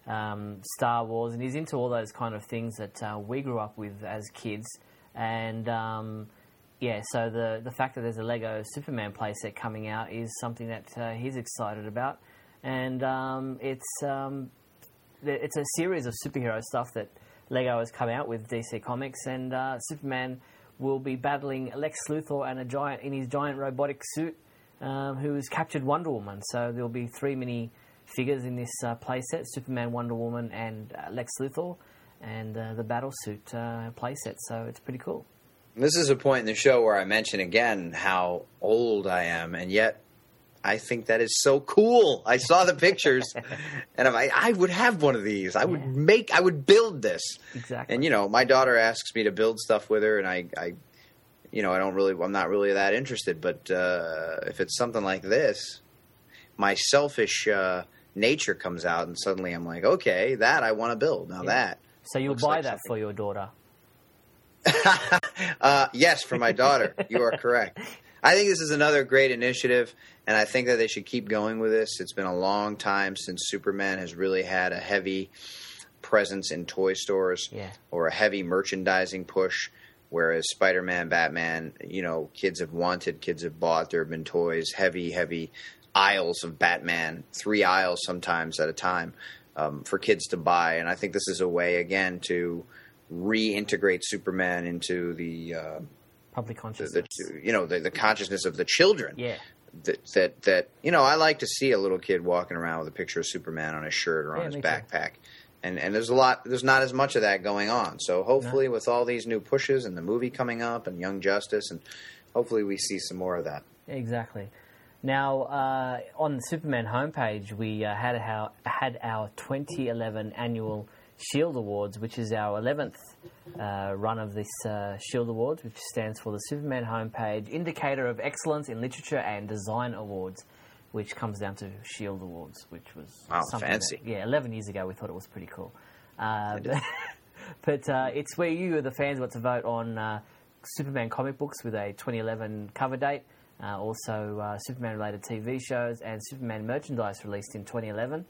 um, Star Wars and he's into all those kind of things that uh, we grew up with as kids. And um, yeah, so the the fact that there's a Lego Superman playset coming out is something that uh, he's excited about, and um, it's um, it's a series of superhero stuff that Lego has come out with DC Comics, and uh, Superman will be battling Lex Luthor and a giant in his giant robotic suit, um, who has captured Wonder Woman. So there'll be three mini figures in this uh, playset: Superman, Wonder Woman, and uh, Lex Luthor, and uh, the battle suit uh, playset. So it's pretty cool.
This is a point in the show where I mention again how old I am, and yet I think that is so cool. I saw the pictures, <laughs> and I'm like, I would have one of these. I would make, I would build this.
Exactly.
And you know, my daughter asks me to build stuff with her, and I, I you know, I don't really, I'm not really that interested. But uh, if it's something like this, my selfish uh, nature comes out, and suddenly I'm like, okay, that I want to build. Now yeah. that.
So you'll buy like that something. for your daughter. <laughs>
uh, yes, for my daughter. you are correct. <laughs> I think this is another great initiative, and I think that they should keep going with this. It's been a long time since Superman has really had a heavy presence in toy stores
yeah.
or a heavy merchandising push. Whereas Spider Man, Batman, you know, kids have wanted, kids have bought. There have been toys, heavy, heavy aisles of Batman, three aisles sometimes at a time um, for kids to buy. And I think this is a way, again, to reintegrate Superman into the uh,
public consciousness.
The, you know, the, the consciousness of the children.
Yeah.
That, that that you know, I like to see a little kid walking around with a picture of Superman on his shirt or on yeah, his backpack. And and there's a lot there's not as much of that going on. So hopefully no. with all these new pushes and the movie coming up and Young Justice and hopefully we see some more of that.
Exactly. Now, uh, on the Superman homepage, we uh, had our had our 2011 annual Shield Awards, which is our 11th uh, run of this uh, Shield Awards, which stands for the Superman Homepage Indicator of Excellence in Literature and Design Awards, which comes down to Shield Awards, which was
wow, fancy.
That, yeah, 11 years ago we thought it was pretty cool. Uh, <laughs> but uh, it's where you, the fans, got to vote on uh, Superman comic books with a 2011 cover date. Uh, also, Superman related TV shows and Superman merchandise released in 2011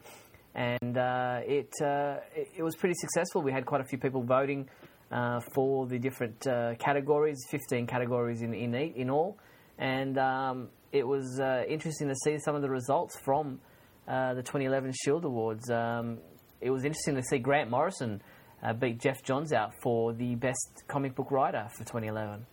and uh, it, uh, it was pretty successful. We had quite a few people voting uh, for the different uh, categories, 15 categories in in, in all, and um, it was uh, interesting to see some of the results from uh, the 2011 Shield Awards. Um, it was interesting to see Grant Morrison beat Geoff Johns out for the best comic book writer for 2011.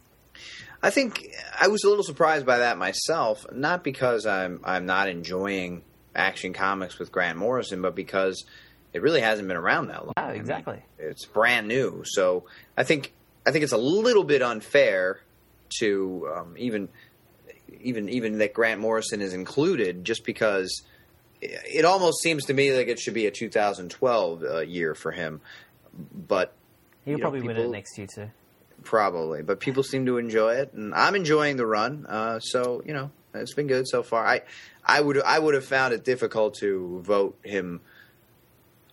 I think I was a little surprised by that myself, not because I'm I'm not enjoying Action Comics with Grant Morrison, but because it really hasn't been around that long.
Oh, exactly. I
mean, it's brand new, so I think I think it's a little bit unfair to um, even even even that Grant Morrison is included, just because it almost seems to me like it should be a 2012 uh, year for him. But
he'll probably know, people, win it next year too.
Probably, but people seem to enjoy it, and I'm enjoying the run. Uh, so you know, it's been good so far. I I would I would have found it difficult to vote him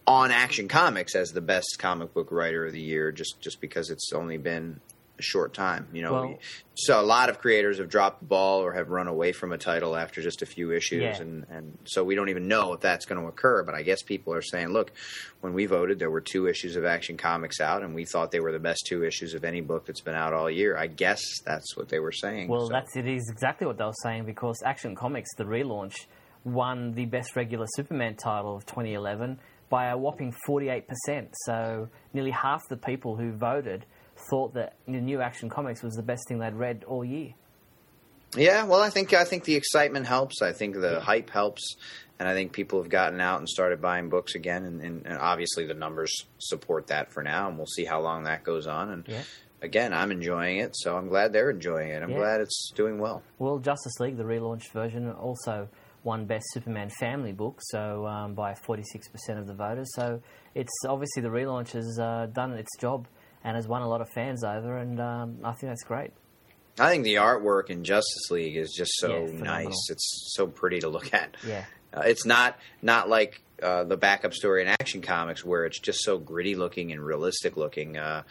on Action Comics as the best comic book writer of the year, just just because it's only been a short time. You know, well, so a lot of creators have dropped the ball or have run away from a title after just a few issues, yeah. and and so we don't even know if that's going to occur. But I guess people are saying, look, when we voted, there were two issues of Action Comics out, and we thought they were the best two issues of any book that's been out all year. I guess that's what they were saying.
Well, so. that's it is exactly what they were saying because Action Comics, the relaunch, won the best regular Superman title of 2011 by a whopping 48%. So nearly half the people who voted thought that the new Action Comics was the best thing they'd read all year.
Yeah, well, I think I think the excitement helps. I think the hype helps, and I think people have gotten out and started buying books again. And, and, and obviously, the numbers support that for now, and we'll see how long that goes on. And
yeah.
again, I'm enjoying it, so I'm glad they're enjoying it. I'm yeah. glad it's doing well.
Well, Justice League, the relaunched version, also won Best Superman Family Book, so um, by 46% of the voters. So it's obviously the relaunch has uh, done its job and has won a lot of fans over, and um, I think that's great.
I think the artwork in Justice League is just so yeah, nice. It's so pretty to look at.
Yeah,
uh, it's not not like uh, the backup story in Action Comics, where it's just so gritty looking and realistic looking. Uh,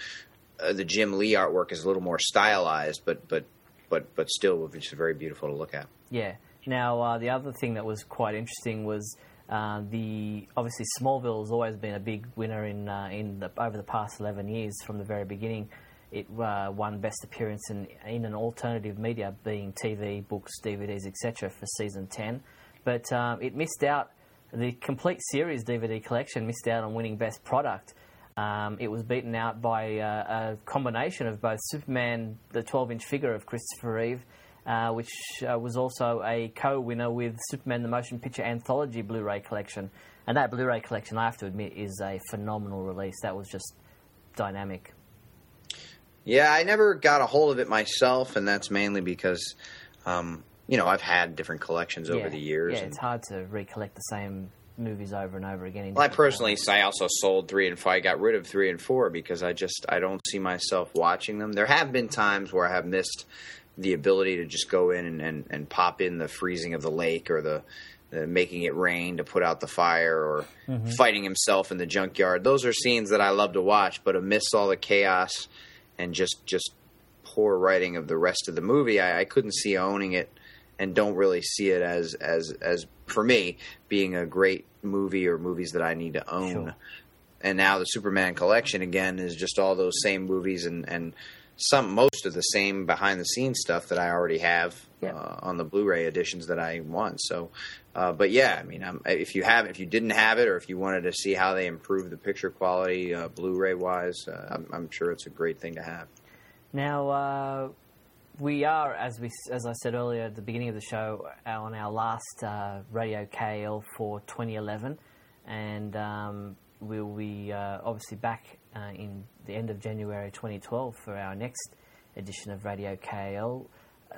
uh, the Jim Lee artwork is a little more stylized, but but but but still, it's very beautiful to look at.
Yeah. Now, uh, the other thing that was quite interesting was uh, the obviously Smallville has always been a big winner in uh, in the, over the past eleven years from the very beginning. It uh, won Best Appearance in, in an alternative media, being TV, books, DVDs, etc., for season ten. But um, it missed out. The complete series DVD collection missed out on winning Best Product. Um, it was beaten out by uh, a combination of both Superman, the 12-inch figure of Christopher Reeve, uh, which uh, was also a co-winner with Superman the Motion Picture Anthology Blu-ray collection. And that Blu-ray collection, I have to admit, is a phenomenal release. That was just dynamic.
Yeah, I never got a hold of it myself, and that's mainly because, um, you know, I've had different collections over
yeah.
the years.
Yeah,
and-
it's hard to recollect the same movies over and over again.
Well, I personally. I also sold three and four. I got rid of three and four because I just I don't see myself watching them. There have been times where I have missed the ability to just go in and, and, and pop in the freezing of the lake or the, the making it rain to put out the fire or mm-hmm. fighting himself in the junkyard. Those are scenes that I love to watch, but amidst all the chaos and just just poor writing of the rest of the movie, I, I couldn't see owning it and don't really see it as as as for me being a great movie or movies that I need to own.
Sure.
And now the Superman collection again is just all those same movies and and some most of the same behind the scenes stuff that I already have
Yeah.
uh, on the Blu-ray editions that I want. So, uh, but yeah, I mean, um, if you have if you didn't have it or if you wanted to see how they improve the picture quality uh, Blu-ray wise, uh, I'm, I'm sure it's a great thing to have.
Now uh, we are, as we as I said earlier at the beginning of the show, on our last uh, Radio KAL for 2011, and um, we'll be uh, obviously back uh, in the end of January 2012 for our next edition of Radio KAL.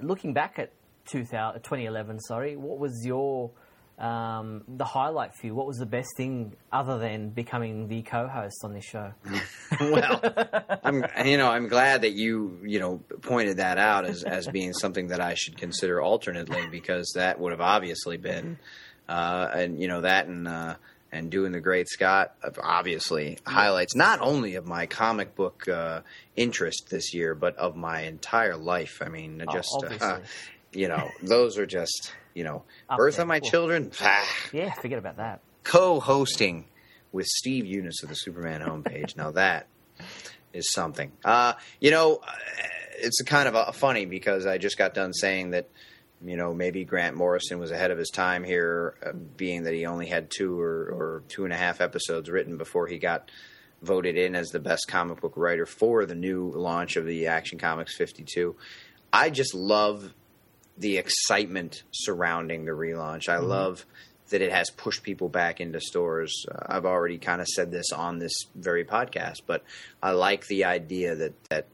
Looking back at 2011, sorry, what was your um, the highlight for you? What was the best thing other than becoming the co-host on this show? <laughs>
well, I'm you know I'm glad that you you know pointed that out as as being something that I should consider alternately because that would have obviously been uh, and you know that and uh, and doing the Great Scott of obviously highlights not only of my comic book uh, interest this year but of my entire life. I mean,
Oh,
just uh, <laughs> you know those are just you know
Up
birth
there.
of my
Cool.
children. Ah, <sighs>
Yeah, forget about that.
co-hosting with Steve Younis of the Superman homepage. now that is something. Uh, you know, uh, it's kind of uh funny because I just got done saying that you know maybe Grant Morrison was ahead of his time here, uh, being that he only had two or, or two and a half episodes written before he got voted in as the best comic book writer for the new launch of the Action Comics 52. I just love the excitement surrounding the relaunch. I love that it has pushed people back into stores. Uh, I've already kind of said this on this very podcast, but I like the idea that that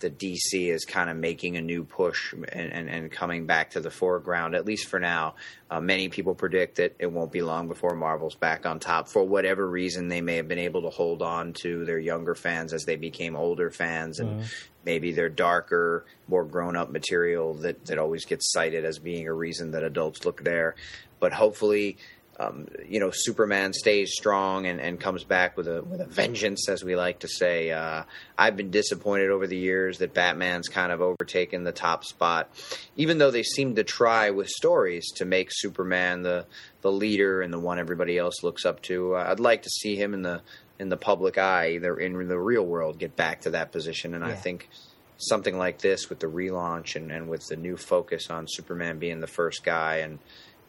the DC is kind of making a new push and, and, and coming back to the foreground, at least for now. Uh, many people predict that it won't be long before Marvel's back on top. For whatever reason, they may have been able to hold on to their younger fans as they became older fans, and maybe their darker, more grown up material that, that always gets cited as being a reason that adults look there. But hopefully, um, you know, Superman stays strong and, and comes back with a with a vengeance, as we like to say. Uh, I've been disappointed over the years that Batman's kind of overtaken the top spot, even though they seem to try with stories to make Superman the the leader and the one everybody else looks up to. Uh, I'd like to see him in the in the public eye, either in the real world, get back to that position. And I think something like this with the relaunch and, and with the new focus on Superman being the first guy and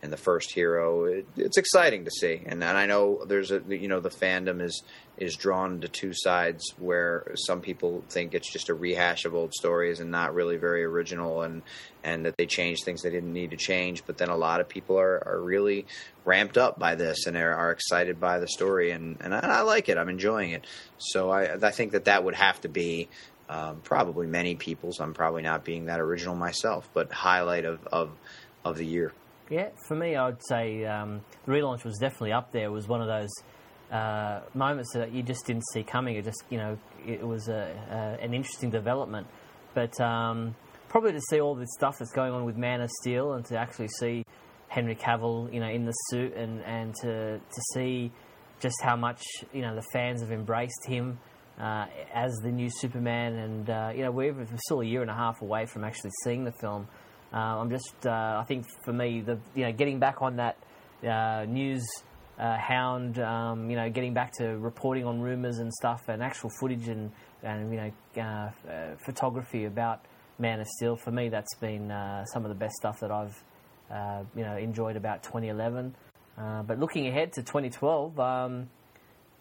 and the first hero, it, it's exciting to see. And, and I know there's a you know the fandom is is drawn to two sides where some people think it's just a rehash of old stories and not really very original and and that they changed things they didn't need to change. But then a lot of people are, are really ramped up by this and are, are excited by the story and and I, I like it. I'm enjoying it. So I I think that that would have to be um, probably many people's. I'm probably not being that original myself, but highlight of of, of the year.
Yeah, for me, I'd say um, the relaunch was definitely up there. It was one of those uh, moments that you just didn't see coming. It just, you know, it was a, a, an interesting development. But um, probably to see all this stuff that's going on with Man of Steel and to actually see Henry Cavill, you know, in the suit, and and to to see just how much you know the fans have embraced him uh, as the new Superman, and uh, you know we're, we're still a year and a half away from actually seeing the film. Uh, I'm just, uh, I think for me, the you know getting back on that uh, news uh, hound, um, you know, getting back to reporting on rumors and stuff, and actual footage and and you know photography about Man of Steel. For me, that's been some of the best stuff that I've you know enjoyed about 2011. but looking ahead to 2012. Um,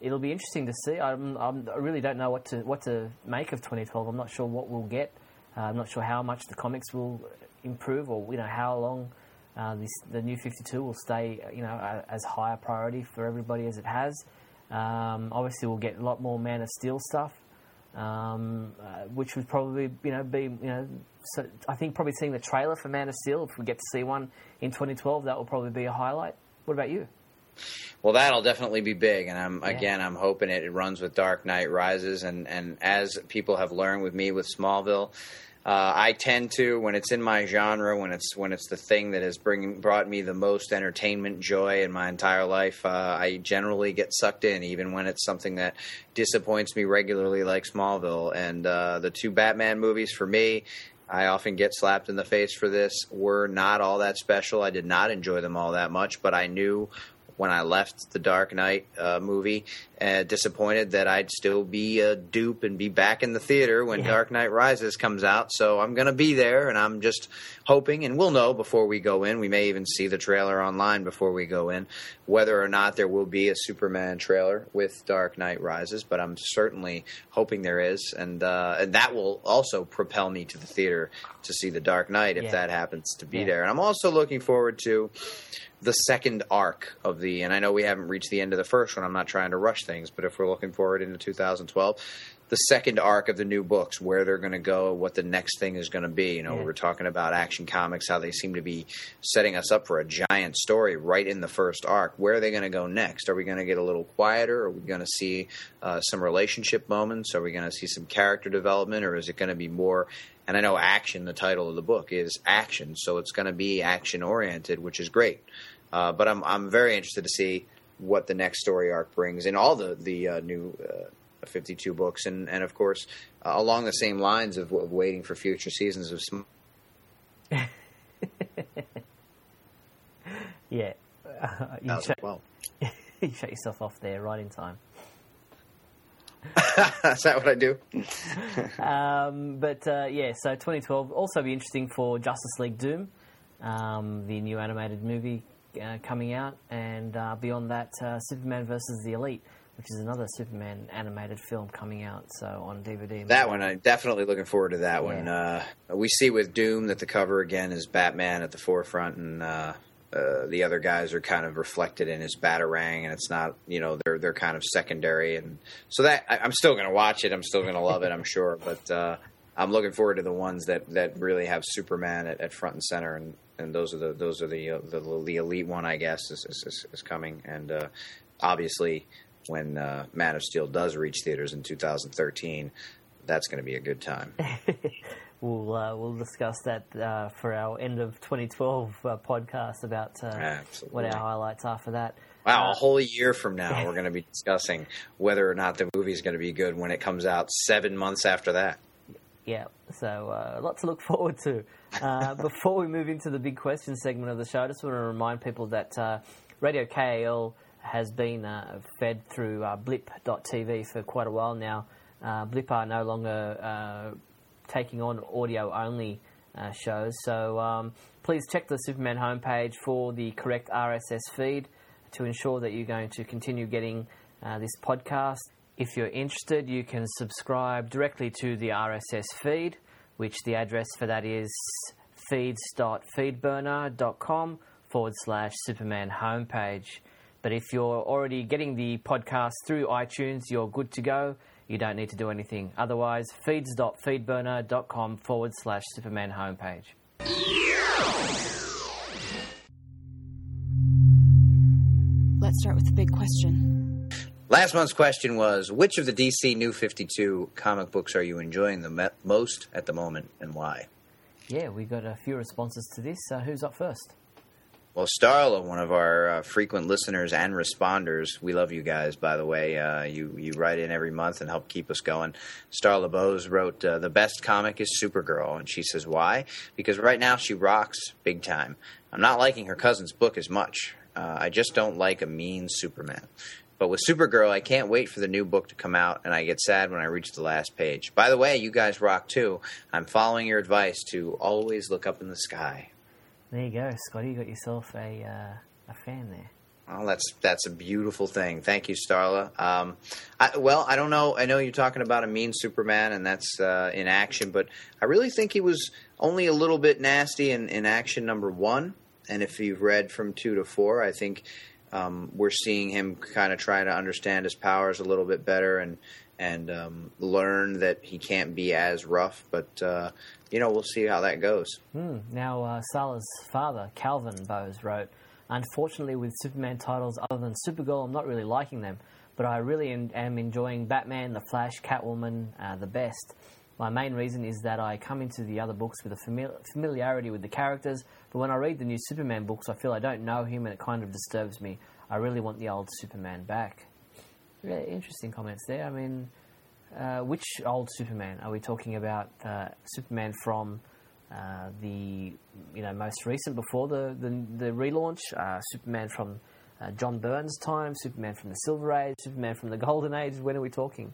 it'll be interesting to see. I'm, I'm, i really don't know what to what to make of 2012. I'm not sure what we'll get. Uh, I'm not sure how much the comics will improve, or you know how long uh, this, the new 52 will stay, you know, as high a priority for everybody as it has. Um, obviously, we'll get a lot more Man of Steel stuff, um, uh, which would probably, you know, be, you know, so I think probably seeing the trailer for Man of Steel, if we get to see one in 2012, that will probably be a highlight. What about you?
Well, that'll definitely be big, and I'm yeah. again, I'm hoping it, it runs with Dark Knight Rises, and and as people have learned with me with Smallville, uh, I tend to when it's in my genre, when it's when it's the thing that has bring brought me the most entertainment joy in my entire life, uh, I generally get sucked in, even when it's something that disappoints me regularly, like Smallville. And uh, the two Batman movies for me, I often get slapped in the face for this, were not all that special. I did not enjoy them all that much, but I knew when I left the Dark Knight uh, movie, uh, disappointed that I'd still be a dupe and be back in the theater when yeah. Dark Knight Rises comes out. So I'm going to be there, and I'm just hoping, and we'll know before we go in. We may even see the trailer online before we go in, whether or not there will be a Superman trailer with Dark Knight Rises. But I'm certainly hoping there is, and uh, and that will also propel me to the theater to see the Dark Knight if yeah. that happens to be yeah. there. And I'm also looking forward to the second arc of the, and I know we haven't reached the end of the first one. I'm not trying to rush things, but if we're looking forward into 2012, the second arc of the new books, where they're going to go, what the next thing is going to be. You know, yeah. we were talking about Action Comics, how they seem to be setting us up for a giant story right in the first arc. Where are they going to go next? Are we going to get a little quieter? Are we going to see uh, some relationship moments? Are we going to see some character development, or is it going to be more? And I know action, the title of the book is action, so it's going to be action oriented, which is great. Uh, but I'm I'm very interested to see what the next story arc brings in all the the uh, new uh, 52 books, and and of course uh, along the same lines of, of, waiting for future seasons of. Sm- <laughs>
yeah, <laughs> you, shut, well. <laughs> you shut yourself off there right in time.
Is that what I do?
um, but uh, yeah, so 2012 also be interesting for Justice League Doom, um, the new animated movie uh, coming out, and uh, beyond that, uh, Superman versus the Elite, which is another Superman animated film coming out. So on DVD.
That one, I'm definitely looking forward to that yeah. one. Uh, we see with Doom that the cover again is Batman at the forefront, and uh, uh, the other guys are kind of reflected in his batarang, and it's not, you know, they're they're kind of secondary, and so that I, am still going to watch it. I'm still going to love it, I'm sure, but uh, I'm looking forward to the ones that, that really have Superman at, at front and center, and, and those are the those are the uh, the, the, elite one, I guess, is is, is coming, and uh, obviously when uh, Man of Steel does reach theaters in 2013, that's going to be a good time. <laughs>
we'll uh, we'll discuss that uh, for our end of 2012 uh, podcast about uh, what our highlights are for that.
Wow, a whole year from now, <laughs> we're going to be discussing whether or not the movie is going to be good when it comes out seven months after that.
Yeah, so uh, a lot to look <laughs> forward to. Uh, before we move into the big question segment of the show, I just want to remind people that uh, Radio KAL has been uh, fed through uh, blip.tv for quite a while now. Uh, blip are no longer taking on audio only shows, so um, please check the Superman homepage for the correct RSS feed to ensure that you're going to continue getting this podcast. If you're interested, you can subscribe directly to the RSS feed, which the address for that is feeds.feedburner.com forward slash Superman homepage. But if you're already getting the podcast through iTunes, you're good to go. You don't need to do anything. Otherwise, feeds.feedburner.com forward slash Superman homepage.
Let's start with the big question.
Last month's question was Which of the DC New 52 comic books are you enjoying the me- most at the moment and why?
Yeah, we got a few responses to this. Uh, who's up first?
Well, Starla, one of our uh, frequent listeners and responders, we love you guys. By the way, uh, you you write in every month and help keep us going. Starla Bose wrote uh, the best comic is Supergirl, and she says why? Because right now she rocks big time. I'm not liking her cousin's book as much. Uh, I just don't like a mean Superman. But with Supergirl, I can't wait for the new book to come out, and I get sad when I reach the last page. By the way, you guys rock too. I'm following your advice to always look up in the sky.
There you go, Scotty. You got yourself a uh, a fan there.
Well, that's that's a beautiful thing. Thank you, Starla. Um, I, well, I don't know. I know you're talking about a mean Superman, and that's uh, in action, but I really think he was only a little bit nasty in, in action number one. And if you've read from two to four, I think um, we're seeing him kind of try to understand his powers a little bit better and and um, learn that he can't be as rough. But uh, you know, we'll see how that goes.
Hmm. Now, uh, Starla's father, Calvin Bose, wrote, Unfortunately, with Superman titles other than Supergirl, I'm not really liking them, but I really am, am enjoying Batman, The Flash, Catwoman uh, the best. My main reason is that I come into the other books with a famili- familiarity with the characters, but when I read the new Superman books, I feel I don't know him and it kind of disturbs me. I really want the old Superman back. Yeah, interesting comments there. I mean, uh, which old Superman are we talking about? Uh, Superman from uh, the you know most recent before the the, the relaunch, uh, Superman from uh, John Byrne's time, Superman from the Silver Age, Superman from the <laughs> Golden Age. When are we talking?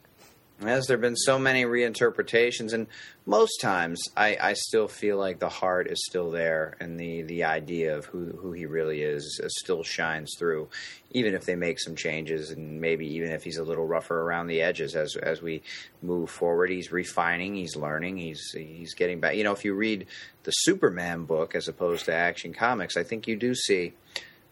As there have been so many reinterpretations, and most times I, I still feel like the heart is still there, and the, the idea of who who he really is uh, still shines through, even if they make some changes, and maybe even if he's a little rougher around the edges as as we move forward. He's refining, he's learning, he's he's getting back. You know, if you read the Superman book as opposed to Action Comics, I think you do see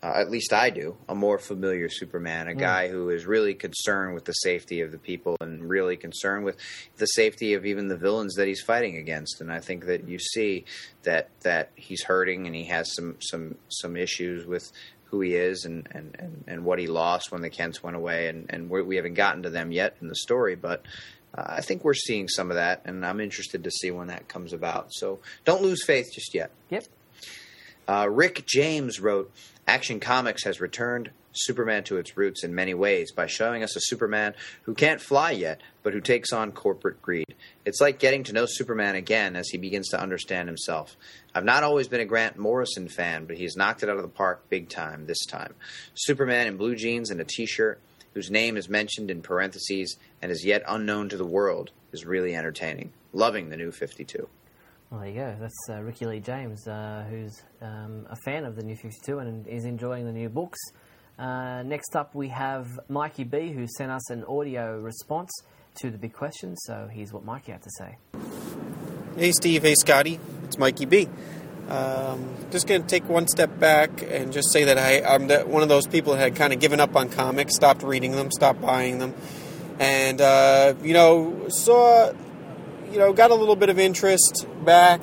uh, at least I do, a more familiar Superman, a guy who is really concerned with the safety of the people and really concerned with the safety of even the villains that he's fighting against. And I think that you see that that he's hurting and he has some some some issues with who he is and, and, and, and what he lost when the Kents went away. And, and we haven't gotten to them yet in the story, but uh, I think we're seeing some of that, and I'm interested to see when that comes about. So don't lose faith just yet.
Yep.
Uh, Rick James wrote Action Comics has returned Superman to its roots in many ways by showing us a Superman who can't fly yet, but who takes on corporate greed. It's like getting to know Superman again as he begins to understand himself. I've not always been a Grant Morrison fan, but he's knocked it out of the park big time this time. Superman in blue jeans and a t shirt, whose name is mentioned in parentheses and is yet unknown to the world, is really entertaining. Loving the new 52.
Well, there you go. That's uh, Ricky Lee James, uh, who's um, a fan of the New 52 and is enjoying the new books. Uh, next up, we have Mikey B, who sent us an audio response to the big question. So here's what Mikey had to say.
Hey Steve, hey Scotty, it's Mikey B. Um, just going to take one step back and just say that I, I'm one of those people that had kind of given up on comics, stopped reading them, stopped buying them, and uh, you know saw, you know, got a little bit of interest back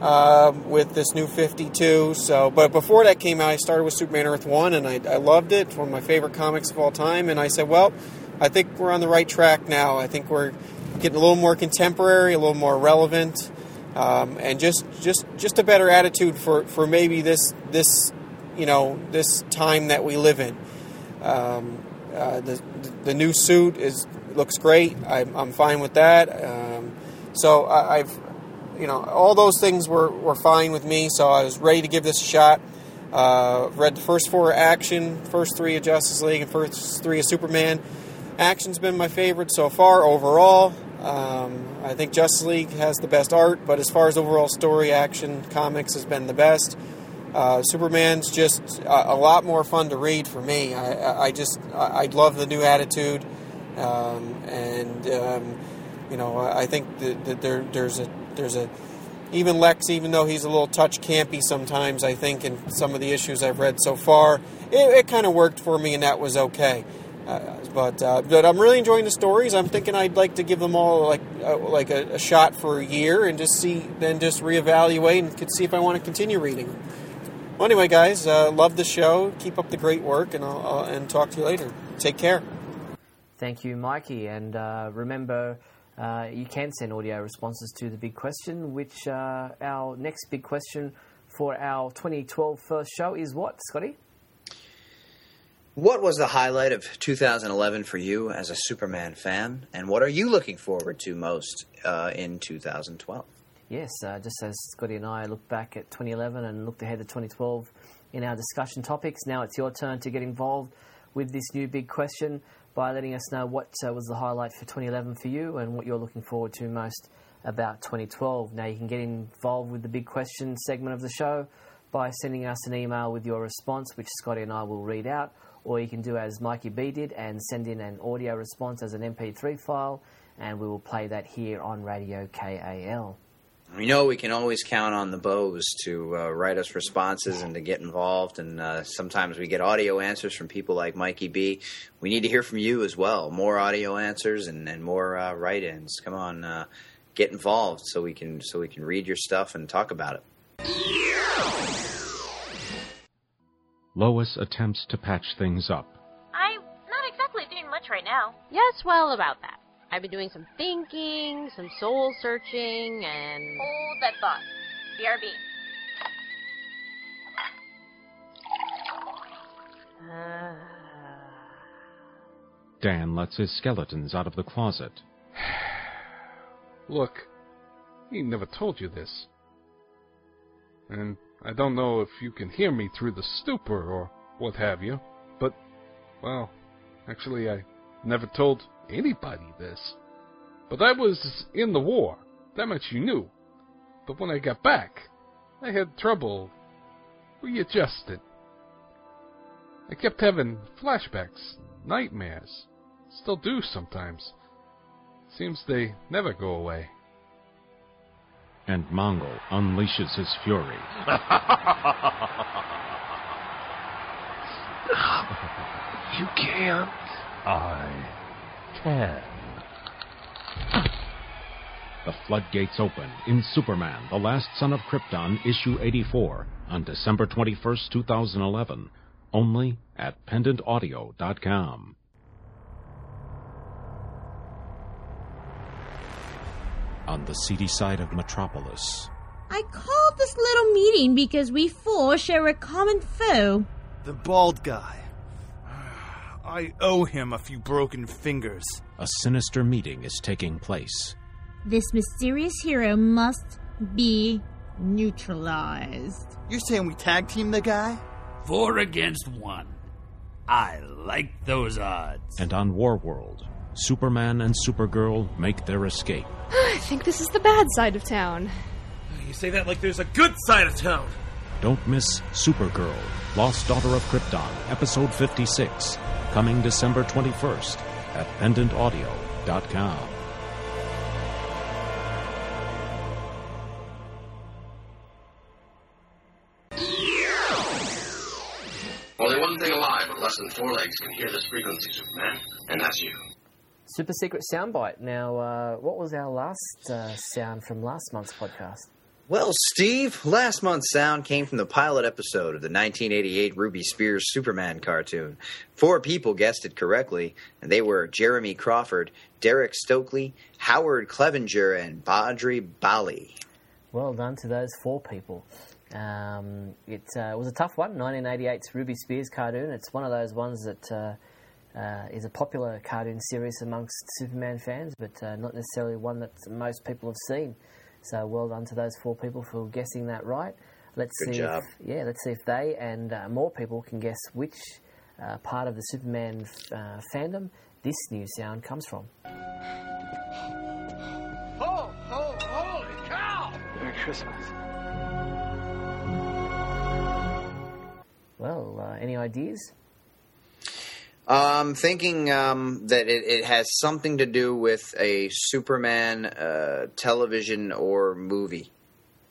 uh, with this new 52. So, but before that came out, I started with Superman Earth One, and I, I loved it. It's one of my favorite comics of all time. And I said, well, I think we're on the right track now. I think we're getting a little more contemporary, a little more relevant, um, and just just just a better attitude for, for maybe this this you know this time that we live in. Um, uh, the the new suit is looks great. I'm, I'm fine with that. Um, so I, I've you know all those things were, were fine with me. So I was ready to give this a shot. Uh, read the first four action, first three of Justice League, and first three of Superman. Action's been my favorite so far overall. Um, I think Justice League has the best art, but as far as overall story, action, comics has been the best. Uh, Superman's just a, a, lot more fun to read for me. I, I just I, I love the new attitude, um, and um, you know I think that, there there's a there's a even Lex, even though he's a little touch campy sometimes, I think in some of the issues I've read so far, it, it kind of worked for me, and that was okay. Uh, but uh, but I'm really enjoying the stories. I'm thinking I'd like to give them all like uh, like a, a, shot for a year and just see, then just reevaluate and could see if I want to continue reading them. Well, anyway, guys, uh, love the show. Keep up the great work, and I'll, I'll, and talk to you later. Take care.
Thank you, Mikey, and uh, remember. Uh, you can send audio responses to the big question, which our next big question for our 2012 first show is what, Scotty?
What was the highlight of 2011 for you as a Superman fan, and what are you looking forward to most uh, in 2012?
Yes, uh, just as Scotty and I look back at 2011 and looked ahead to 2012 in our discussion topics, now it's your turn to get involved with this new big question by letting us know what uh, was the highlight for 2011 for you and what you're looking forward to most about 2012. Now, you can get involved with the big question segment of the show by sending us an email with your response, which Scotty and I will read out, or you can do as Mikey B did and send in an audio response as an MP3 file, and we will play that here on Radio KAL.
We know we can always count on the Bows to uh, write us responses and to get involved. And uh, sometimes we get audio answers from people like Mikey B. We need to hear from you as well. More audio answers and, and more uh, write-ins. Come on, uh, get involved so we can so we can read your stuff and talk about it.
Lois attempts to patch things up.
I'm not exactly doing much right now.
Yes, well, about that. I've been doing some thinking, some soul searching, and.
Hold that thought. BRB.
Uh,
Dan lets his skeletons out of the closet. <sighs>
Look, he never told you this. And I don't know if you can hear me through the stupor or what have you, but, well, actually, I never told anybody this. But I was in the war. That much you knew. But when I got back, I had trouble readjusted. I kept having flashbacks, nightmares. Still do sometimes. Seems they never go away.
And Mongul unleashes his fury. <laughs>
You can't.
I can. The floodgates open in Superman, The Last Son of Krypton, issue 84, on December 21st, 2011, only at pendantaudio.com. On the seedy side of Metropolis,
I called this little meeting because we four share a common foe.
The bald guy. I owe him a few broken fingers.
a sinister meeting is taking place.
This mysterious hero must be neutralized.
You're saying we tag team the guy?
Four against one. I like those odds.
And on Warworld, Superman and Supergirl make their escape. <sighs>
I think this is the bad side of town.
You say that like there's a good side of town.
Don't miss Supergirl, Lost Daughter of Krypton, episode 56, coming December 21st at pendantaudio.com.
Only one thing alive with less than four legs can hear this frequency, Superman, and that's you.
Super secret soundbite. Now, uh, what was our last uh, sound from last month's podcast?
Well, Steve, last month's sound came from the pilot episode of the 1988 Ruby Spears Superman cartoon. Four people guessed it correctly, and they were Jeremy Crawford, Derek Stokely, Howard Clevenger, and Badri Bali.
Well done to those four people. Um, it uh, was a tough one, 1988's Ruby Spears cartoon. It's one of those ones that uh, uh, is a popular cartoon series amongst Superman fans, but uh, not necessarily one that most people have seen. So well done to those four people for guessing that right. Let's
Good
see.
job.
If, yeah, let's see if they and uh, more people can guess which uh, part of the Superman uh, fandom this new sound comes from.
Oh, oh, holy cow!
Merry Christmas.
Well, uh, any ideas?
I'm thinking um, that it, it has something to do with a Superman uh, television or movie.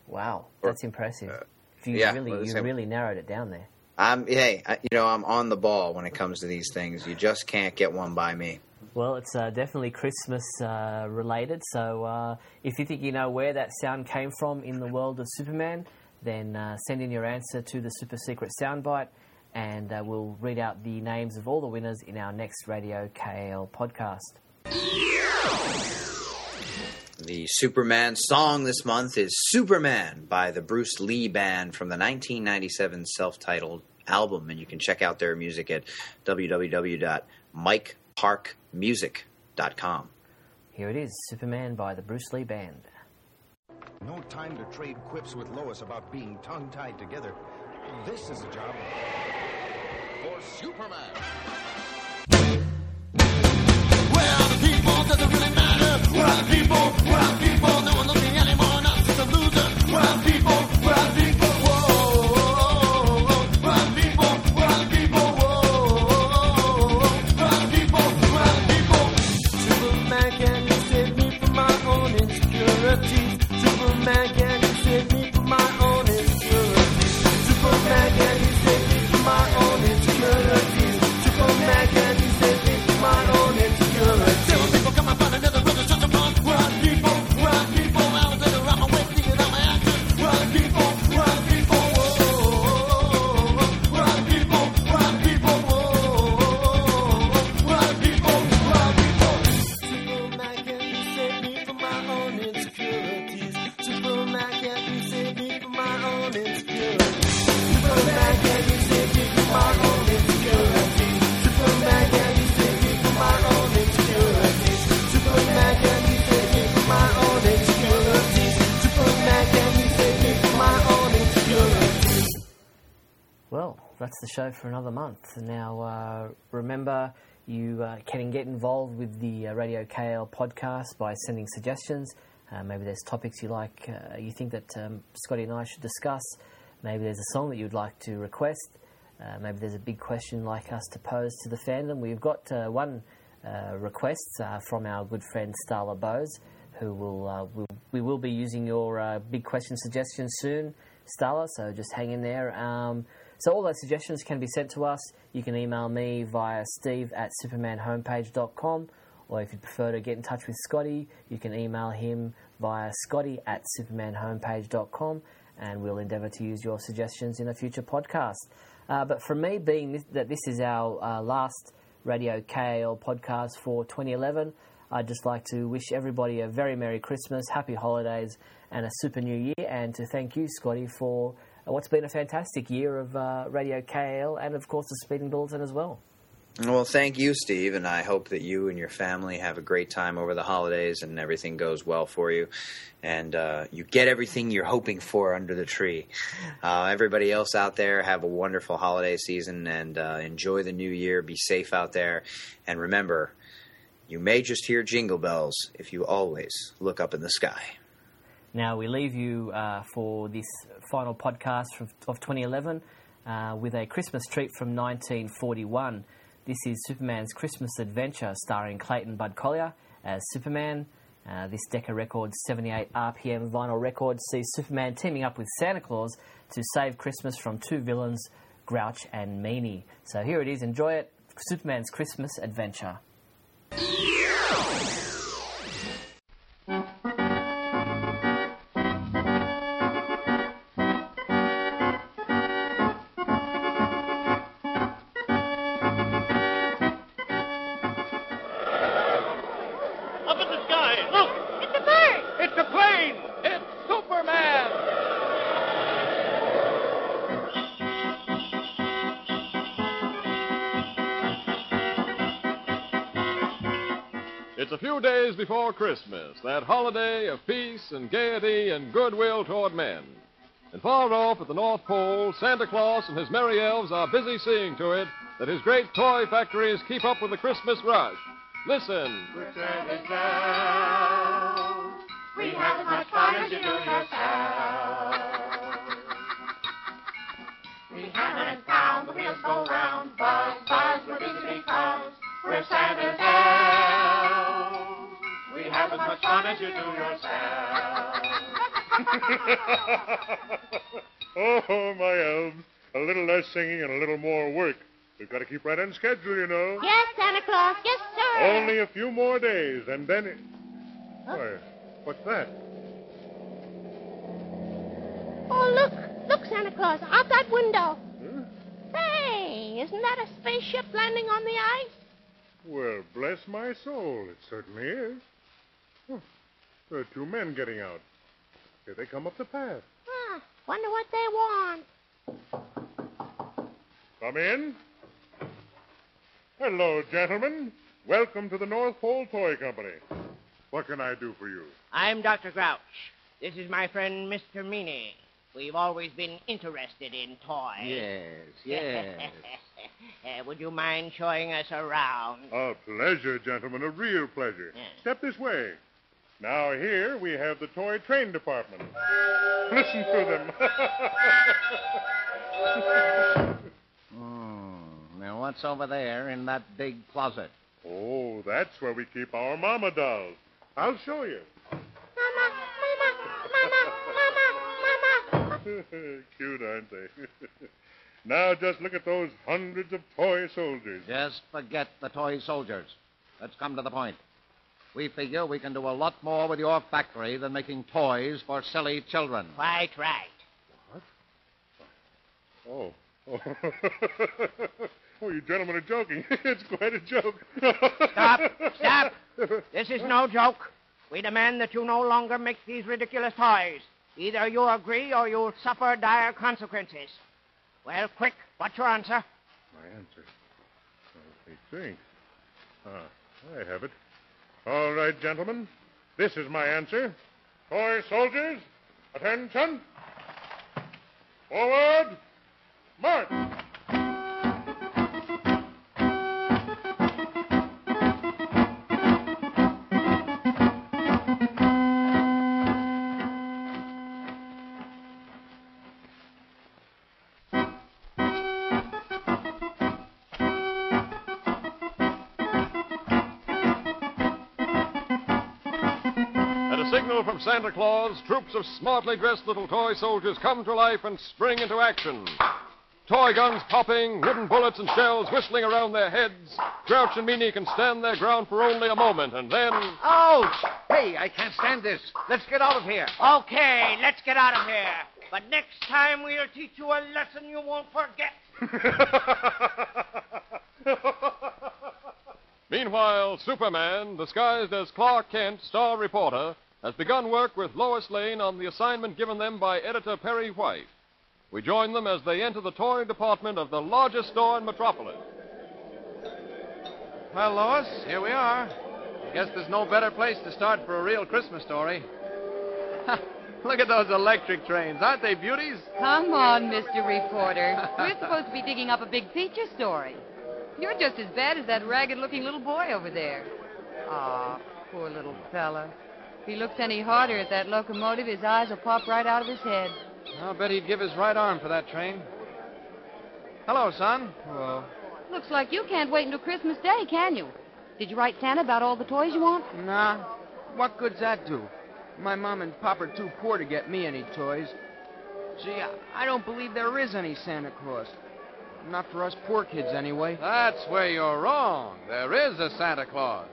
Wow,
Or-
that's impressive. you
yeah,
really,
well,
you
same-
really narrowed it down there.
I'm hey, I, you know I'm on the ball when it comes to these things. You just can't get one by me.
Well, it's uh, definitely Christmas uh, related. So uh, if you think you know where that sound came from in the world of Superman, then uh, send in your answer to the super secret soundbite, and uh, we'll read out the names of all the winners in our next Radio KAL podcast.
The Superman song this month is Superman by the Bruce Lee Band from the 1997 self titled album. And you can check out their music at www.mikeparkmusic.com.
Here it is Superman by the Bruce Lee Band.
No time to trade quips with Lois about being tongue tied together. This is a job for Superman.
Where are the people? Does it really matter? Where are the people? Where are the people? No one looking anymore. Not just a loser. Where are the people?
Show for another month. Now, uh, remember, you uh, can get involved with the uh, Radio KAL podcast by sending suggestions. Uh, maybe there's topics you like, uh, you think that um, Scotty and I should discuss. Maybe there's a song that you'd like to request. Maybe there's a big question like us to pose to the fandom. We've got one request from our good friend Starla Bose, who will, we will be using your big question suggestions soon, Starla. So just hang in there. Um, so all those suggestions can be sent to us. You can email me via steve at supermanhomepage.com, or if you prefer to get in touch with Scotty, you can email him via scotty at supermanhomepage.com, and we'll endeavour to use your suggestions in a future podcast. Uh, but for me, being this, that this is our uh, last Radio KAL podcast for 2011, I'd just like to wish everybody a very Merry Christmas, Happy Holidays, and a Super New Year, and to thank you, Scotty, for what's been a fantastic year of uh, Radio KAL and, of course, the Speeding Bulletin as well.
Well, thank you, Steve, and I hope that you and your family have a great time over the holidays and everything goes well for you, and uh, you get everything you're hoping for under the tree. Uh, everybody else out there, have a wonderful holiday season and uh, enjoy the new year. Be safe out there, and remember, you may just hear jingle bells if you always look up in the sky.
Now, we leave you uh, for this final podcast of 2011 uh, with a Christmas treat from 1941. This is Superman's Christmas Adventure, starring Clayton Bud Collyer as Superman. Uh, this Decca Records 78 RPM vinyl record sees Superman teaming up with Santa Claus to save Christmas from two villains, Grouch and Meanie. So here it is, enjoy it Superman's Christmas Adventure.
Before Christmas, that holiday of peace and gaiety and goodwill toward men. And far off at the North Pole, Santa Claus and his merry elves are busy seeing to it that his great toy factories keep up with the Christmas rush. Listen.
We have as much fun as you do yourself. We hammer and pound, the wheels go round. Have fun as you do yourself. <laughs>
oh, my elves. A little less singing and a little more work. We've got to keep right on schedule, you know.
Yes, Santa Claus. Yes, sir.
Only a few more days, and then. It... Why, what's that?
Oh, look. Look, Santa Claus, out that window. Hey, isn't that a spaceship landing on the ice?
Well, bless my soul, it certainly is. Huh. There are two men getting out. Here they come up the path.
Huh, wonder what they want.
Come in. Hello, gentlemen. Welcome to the North Pole Toy Company. What can I do for you?
I'm Dr. Grouch. This is my friend, Mr. Meany. We've always been interested in toys.
Yes, <laughs> yes.
Uh, would you mind showing us around?
A pleasure, gentlemen, a real pleasure. Step this way. Now, here we have the toy train department. <laughs> Listen to them. <laughs>
Hmm. Now, what's over there in that big closet?
oh, that's where we keep our mama dolls. I'll show you. Mama, mama, mama, mama, mama, mama. <laughs> Cute, aren't they? now, just look at those hundreds of toy soldiers.
Just forget the toy soldiers. Let's come to the point. We figure we can do a lot more with your factory than making toys for silly children.
Quite right. What?
Oh. Oh. <laughs> oh, you gentlemen are joking. <laughs> it's quite a joke.
Stop! <laughs> Stop! This is no joke. We demand that you no longer make these ridiculous toys. Either you agree or you'll suffer dire consequences. Well, quick, what's your answer?
My answer. Let me think. Ah, I have it. All right, gentlemen. This is my answer. Toy soldiers, attention. Forward. March.
A Santa Claus, troops of smartly dressed little toy soldiers come to life and spring into action. Toy guns popping, wooden bullets and shells whistling around their heads. Grouch and Meany can stand their ground for only a moment, and then.
Ouch! Hey, I can't stand this. Let's get out of here.
Okay, let's get out of here. But next time we'll teach you a lesson you won't forget. <laughs>
Meanwhile, Superman, disguised as Clark Kent, star reporter, has begun work with Lois Lane on the assignment given them by editor Perry White. We join them as they enter the toy department of the largest store in Metropolis.
Well, Lois, here we are. I guess there's no better place to start for a real Christmas story. <laughs> Look at those electric trains. Aren't they beauties?
Come on, Mr. Reporter. <laughs> We're supposed to be digging up a big feature story. You're just as bad as that ragged looking little boy over there. Aw, poor little fella. If he looks any harder at that locomotive, his eyes will pop right out of his head.
I'll bet he'd give his right arm for that train. Hello, son. Hello.
Looks like you can't wait until Christmas Day, can you? Did you write Santa about all the toys you want?
Nah. What good's that do? My mom and pop are too poor to get me any toys. Gee, I, I don't believe there is any Santa Claus. Not for us poor kids, anyway.
That's where you're wrong. There is a Santa Claus.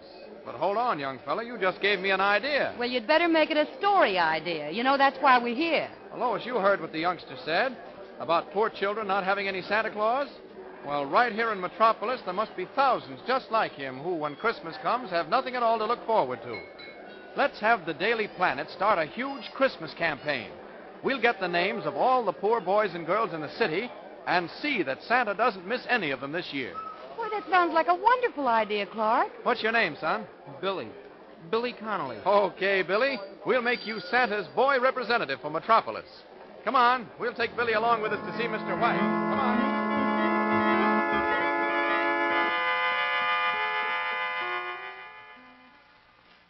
But hold on, young fella. You just gave me an idea.
Well, you'd better make it a story idea. You know, that's why we're here.
Lois, you heard what the youngster said about poor children not having any Santa Claus? Well, right here in Metropolis, there must be thousands just like him who, when Christmas comes, have nothing at all to look forward to. Let's have the Daily Planet start a huge Christmas campaign. We'll get the names of all the poor boys and girls in the city and see that Santa doesn't miss any of them this year.
Boy, that sounds like a wonderful idea, Clark.
What's your name, son? Billy. Billy Connolly. Okay, Billy. We'll make you Santa's boy representative for Metropolis. Come on. We'll take Billy along with us to see Mr. White. Come on.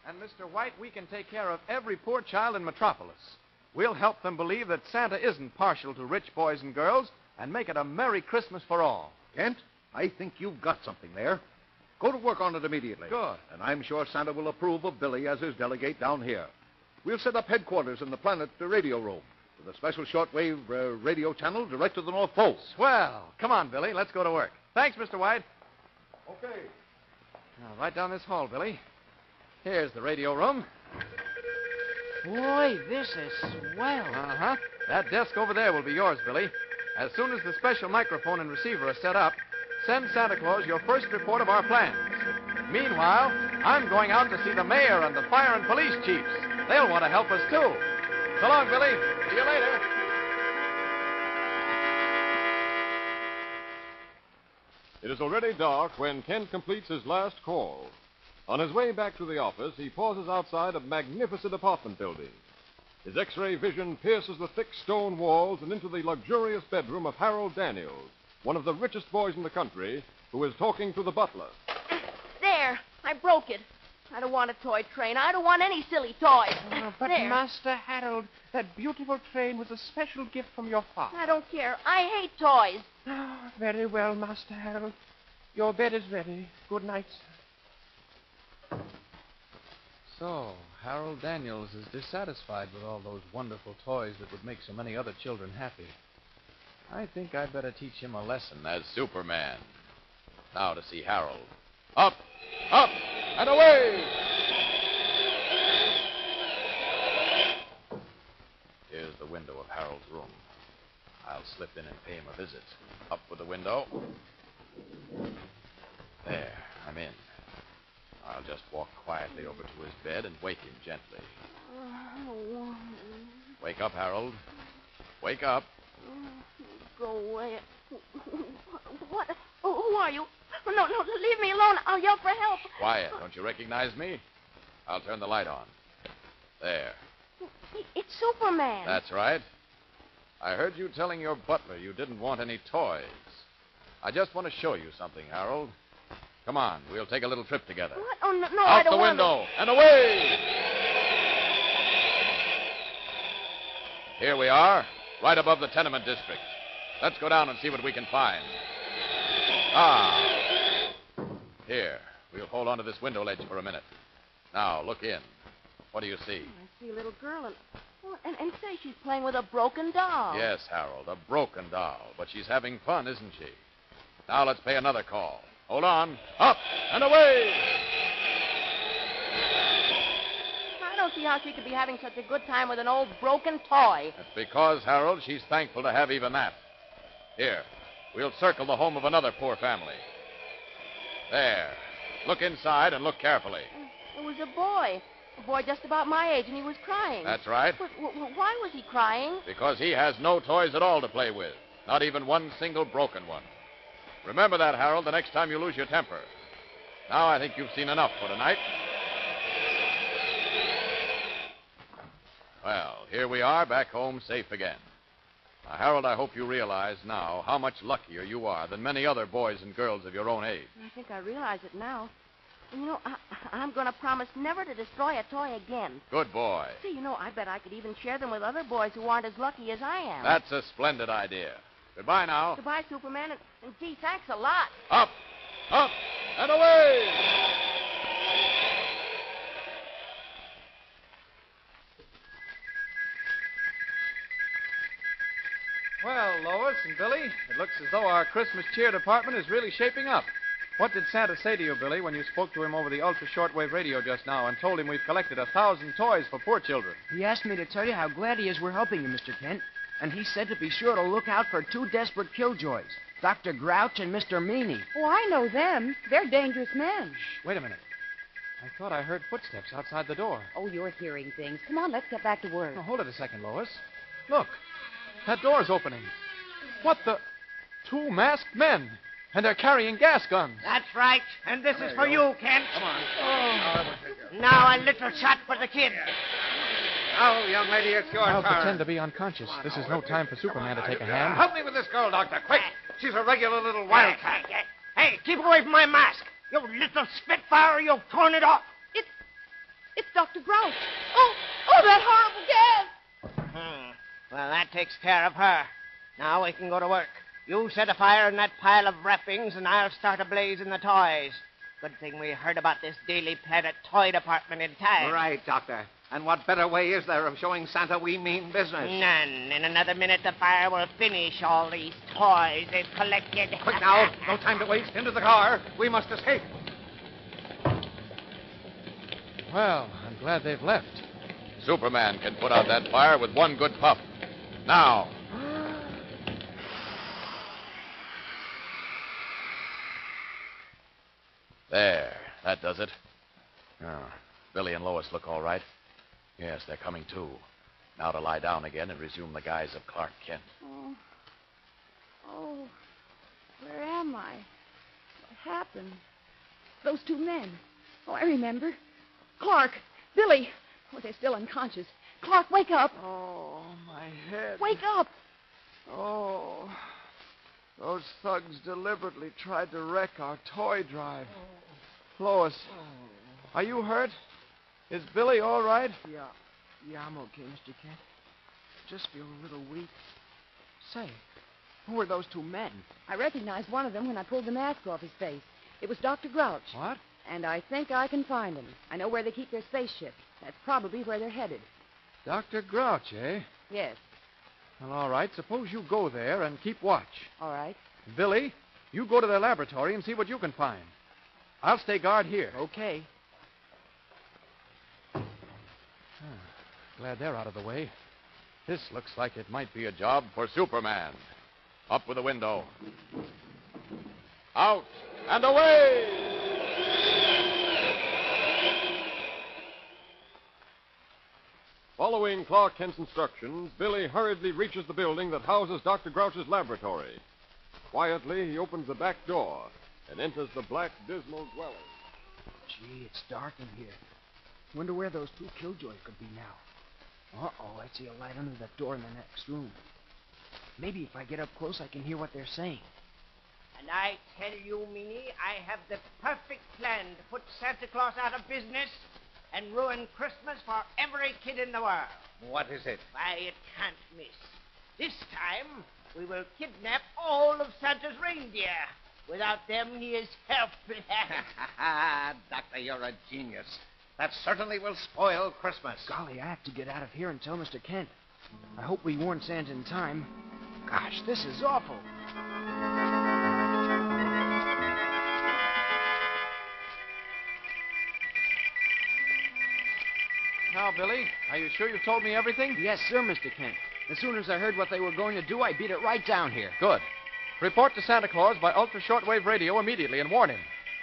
And, Mr. White, we can take care of every poor child in Metropolis. We'll help them believe that Santa isn't partial to rich boys and girls and make it a Merry Christmas for all.
Kent, I think you've got something there. Go to work on it immediately.
Good.
And I'm sure Santa will approve of Billy as his delegate down here. We'll set up headquarters in the Planet radio room with a special shortwave uh, radio channel direct to the North Pole.
Swell. Come on, Billy. Let's go to work. Thanks, Mr. White.
Okay.
Now, right down this hall, Billy. Here's the radio room.
Boy, this is swell.
Uh huh. That desk over there will be yours, Billy. As soon as the special microphone and receiver are set up, send Santa Claus your first report of our plans. Meanwhile, I'm going out to see the mayor and the fire and police chiefs.
They'll want to help us, too. So long, Billy. See you later.
It is already dark when Kent completes his last call. On his way back to the office, he pauses outside a magnificent apartment building. His X ray vision pierces the thick stone walls and into the luxurious bedroom of Harold Daniels, one of the richest boys in the country, who is talking to the butler.
There, I broke it. I don't want a toy train. I don't want any silly toys.
Oh, but,
there.
Master Harold, that beautiful train was a special gift from your father.
I don't care. I hate toys.
Ah, very well, Master Harold. Your bed is ready. Good night, sir.
So, Harold Daniels is dissatisfied with all those wonderful toys that would make so many other children happy. I think I'd better teach him a lesson as Superman. Now to see Harold. Up, up, and away! Here's the window of Harold's room. I'll slip in and pay him a visit. Up with the window. There, I'm in. I'll just walk quietly over to his bed and wake him gently. Oh, wake up, Harold. Wake up.
Go away. What? Who who are you? No, no, leave me alone. I'll yell for help.
Quiet. Don't you recognize me? I'll turn the light on. There.
It's Superman.
That's right. I heard you telling your butler you didn't want any toys. I just want to show you something, Harold. Come on, we'll take a little trip together.
What? Oh, no, no I
Out
don't
the
want
window and away! Here we are, right above the tenement district. Let's go down and see what we can find. Ah. Here, we'll hold on to this window ledge for a minute. Now, look in. What do you see?
I see a little girl and, oh, and and say she's playing with a broken doll.
Yes, Harold, a broken doll, but she's having fun, isn't she? Now let's pay another call. Hold on. Up and away!
I don't see how she could be having such a good time with an old broken toy.
That's because, Harold, she's thankful to have even that. Here, we'll circle the home of another poor family. There. Look inside and look carefully.
Mm, it was a boy. A boy just about my age, and he was crying.
That's right.
But, why was he crying?
Because he has no toys at all to play with. Not even one single broken one. Remember that, Harold, the next time you lose your temper. Now I think you've seen enough for tonight. Well, here we are, back home safe again. Now, Harold, I hope you realize now how much luckier you are than many other boys and girls of your own age.
I think I realize it now. And you know, I, I'm going to promise never to destroy a toy again.
Good boy.
See, you know, I bet I could even share them with other boys who aren't as lucky as I am.
That's a splendid idea. Goodbye now.
Goodbye, Superman, and, and gee, thanks a lot.
Up, up, and away!
Well, Lois and Billy, it looks as though our Christmas cheer department is really shaping up. What did Santa say to you, Billy, when you spoke to him over the ultra shortwave radio just now and told him we've collected a thousand toys for poor children?
He asked me to tell you how glad he is we're helping you, Mr. Kent. And he said to be sure to look out for two desperate killjoys, Dr. Grouch and Mr. Meany.
Oh, I know them. They're dangerous men.
Wait a minute. I thought I heard footsteps outside the door.
Oh, you're hearing things. Come on, let's get back to work.
Now, hold it a second, Lois. Look, that door's opening. What the? Two masked men. And they're carrying gas guns.
That's right. And this
There
is
you
for
go.
you, Kent.
Come on.
Oh. Now a little shot for the kid.
Oh, young lady, it's
your
I'll
turn.
pretend to be unconscious. This is no time for Superman to take a hand.
Help me with this girl, Doctor, quick. She's a regular little wildcat. Hey, keep away from my mask. You little spitfire, you've torn it off.
It's it's Dr. Grouch. Oh, oh, that horrible gas.
Hmm. Well, that takes care of her. Now we can go to work. You set a fire in that pile of wrappings, and I'll start a blaze in the toys. Good thing we heard about this Daily Planet toy department in time.
Right, Doctor. And what better way is there of showing Santa we mean business?
None. In another minute, the fire will finish all these toys they've collected.
Quick now. No time to waste. Into the car. We must escape.
Well, I'm glad they've left.
Superman can put out that fire with one good puff. Now. There. That does it. Oh, Billy and Lois look all right. Yes, they're coming too. Now to lie down again and resume the guise of Clark Kent.
Oh. Oh. Where am I? What happened? Those two men. Oh, I remember. Clark. Billy. Oh, they're still unconscious. Clark, wake up.
Oh, my head.
Wake up.
Oh. Those thugs deliberately tried to wreck our toy drive. Lois, are you hurt? Is Billy all right?
Yeah. Yeah, I'm okay, Mr. Kent. Just feel a little weak. Say, who are those two men?
I recognized one of them when I pulled the mask off his face. It was Dr. Grouch.
What?
And I think I can find him. I know where they keep their spaceship. That's probably where they're headed.
Dr. Grouch, eh?
Yes.
Well, all right. Suppose you go there and keep watch.
All right.
Billy, you go to their laboratory and see what you can find. I'll stay guard here.
Okay.
Glad they're out of the way.
This looks like it might be a job for Superman. Up with the window. Out and away!
Following Clark Kent's instructions, Billy hurriedly reaches the building that houses Dr. Grouch's laboratory. Quietly, he opens the back door and enters the black, dismal dwelling.
Gee, it's dark in here. Wonder where those two killjoys could be now. Uh-oh, I see a light under that door in the next room. Maybe if I get up close, I can hear what they're saying.
And I tell you, Minnie, I have the perfect plan to put Santa Claus out of business and ruin Christmas for every kid in the world.
What is it?
Why, it can't miss. This time, we will kidnap all of Santa's reindeer. Without them, he is helpless. <laughs> <laughs>
Doctor, you're a genius. That certainly will spoil Christmas.
Golly, I have to get out of here and tell Mr. Kent. I hope we warn Santa in time. Gosh, this is awful.
Now, Billy, are you sure you've told me everything?
Yes, sir, Mr. Kent. As soon as I heard what they were going to do, I beat it right down here.
Good. Report to Santa Claus by ultra shortwave radio immediately and warn him.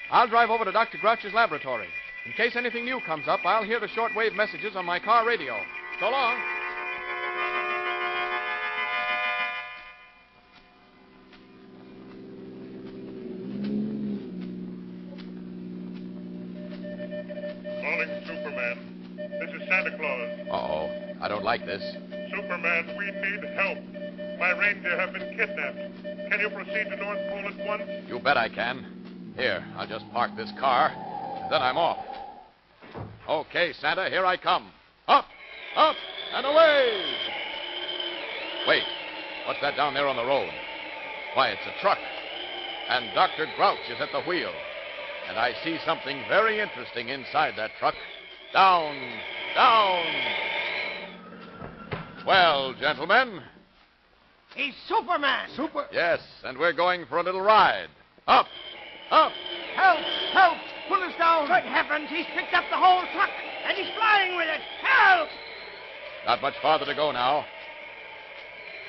I'll drive over to Dr. Grouch's laboratory. In case anything new comes up, I'll hear the shortwave messages on my car radio. So long.
Like this.
Superman, we need help. My reindeer have been kidnapped. Can you proceed to North Pole at once?
You bet I can. Here, I'll just park this car, and then I'm off. Okay, Santa, here I come. Up, up, and away! Wait, what's that down there on the road? Why, it's a truck. And Dr. Grouch is at the wheel. And I see something very interesting inside that truck. Down, down. Well, gentlemen.
He's Superman.
Super?
Yes, and we're going for a little ride. Up, up.
Help! Help! Pull us down! Good heavens, he's picked up the whole truck, and he's flying with it! Help!
Not much farther to go now.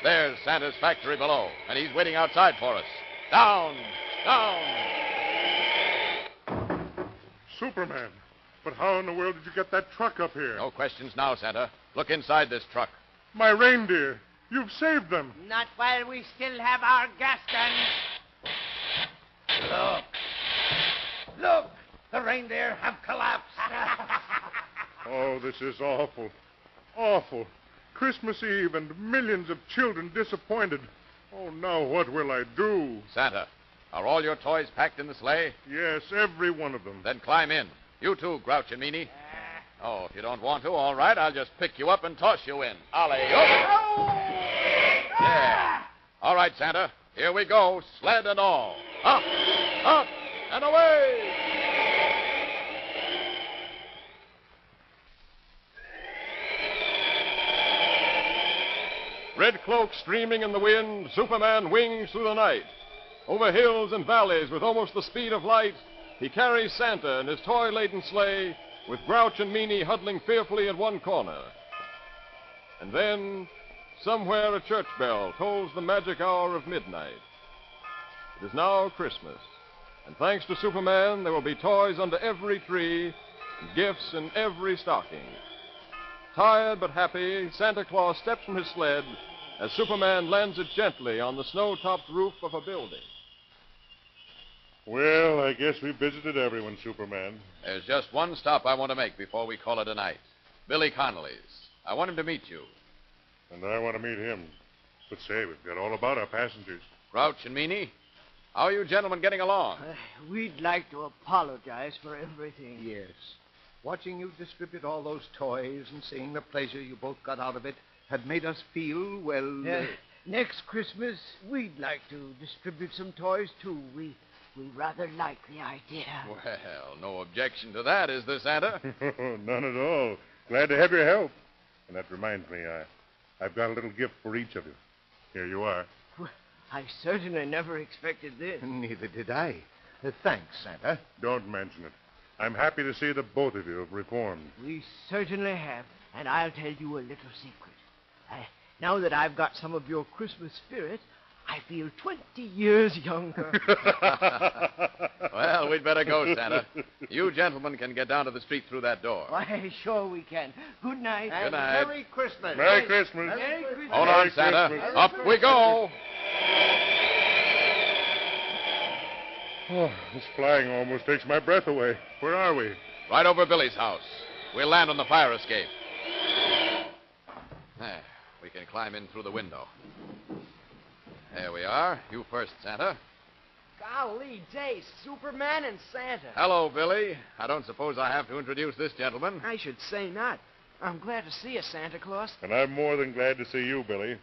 There's Santa's factory below, and he's waiting outside for us. Down, down.
Superman. But how in the world did you get that truck up here?
No questions now, Santa. Look inside this truck.
My reindeer. You've saved them.
Not while we still have our gas guns.
Look. Look. The reindeer have collapsed. <laughs>
Oh, this is awful. Awful. Christmas Eve and millions of children disappointed. Oh, now what will I do?
Santa, are all your toys packed in the sleigh?
Yes, every one of them.
Then climb in. You too, Grouch and Meanie. Oh, if you don't want to, all right. I'll just pick you up and toss you in. Ollie, Yeah. All right, Santa. Here we go, sled and all. Up, up, and away!
Red cloak streaming in the wind, Superman wings through the night. Over hills and valleys with almost the speed of light, he carries Santa in his toy laden sleigh, with Grouch and Meanie huddling fearfully in one corner. And then, somewhere a church bell tolls the magic hour of midnight. It is now Christmas, and thanks to Superman, there will be toys under every tree, gifts in every stocking. Tired but happy, Santa Claus steps from his sled as Superman lands it gently on the snow topped roof of a building.
Well, I guess we visited everyone, Superman.
There's just one stop I want to make before we call it a night. Billy Connolly's. I want him to meet you.
And I want to meet him. But say, we've got all about our passengers.
Grouch and Meanie, how are you gentlemen getting along?
Uh, we'd like to apologize for everything.
Yes. Watching you distribute all those toys and seeing the pleasure you both got out of it had made us feel, well.
Uh, next Christmas, we'd like to distribute some toys, too. We, we rather like the idea.
Well, no objection to that, is there, Santa? <laughs>
None at all. Glad to have your help. And that reminds me, I, I've got a little gift for each of you. Here you are.
I certainly never expected this.
Neither did I. Uh, thanks, Santa.
Don't mention it. I'm happy to see that both of you have reformed.
We certainly have. And I'll tell you a little secret. Uh, now that I've got some of your Christmas spirit, I feel 20 years younger. <laughs>
well, we'd better go, Santa. You gentlemen can get down to the street through that door.
Why, sure we can. Good night.
Good night.
Merry Christmas.
Merry Christmas.
Merry Christmas.
Hold on,
Merry
Santa.
Christmas.
Up we go.
Oh, this flying almost takes my breath away. Where are we?
Right over Billy's house. We'll land on the fire escape. There. We can climb in through the window. There we are. You first, Santa.
Golly day, Superman and Santa.
Hello, Billy. I don't suppose I have to introduce this gentleman.
I should say not. I'm glad to see you, Santa Claus.
And I'm more than glad to see you, Billy.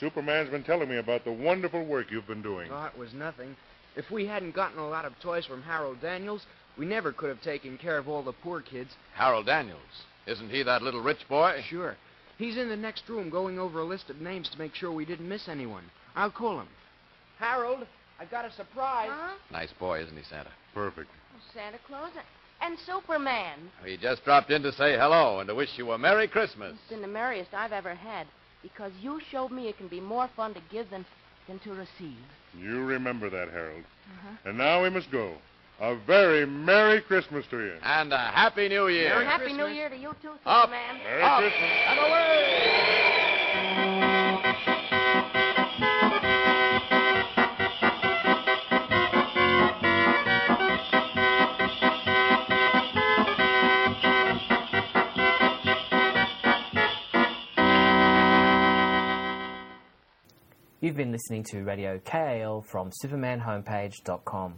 Superman's been telling me about the wonderful work you've been doing.
Oh, it was nothing. If we hadn't gotten a lot of toys from Harold Daniels, we never could have taken care of all the poor kids.
Harold Daniels. Isn't he that little rich boy?
Sure. He's in the next room going over a list of names to make sure we didn't miss anyone. I'll call him. Harold, I've got a surprise.
Huh?
Nice boy, isn't he, Santa?
Perfect.
Santa Claus and Superman.
He just dropped in to say hello and to wish you a Merry Christmas.
It's been the merriest I've ever had because you showed me it can be more fun to give than, than to receive.
You remember that, Harold.
Uh-huh.
And now we must go. A very Merry Christmas to you.
And a Happy New Year.
And happy New Year to you too,
Up.
Superman.
Merry
Up
Christmas.
and away!
You've been listening to Radio KAL from supermanhomepage.com.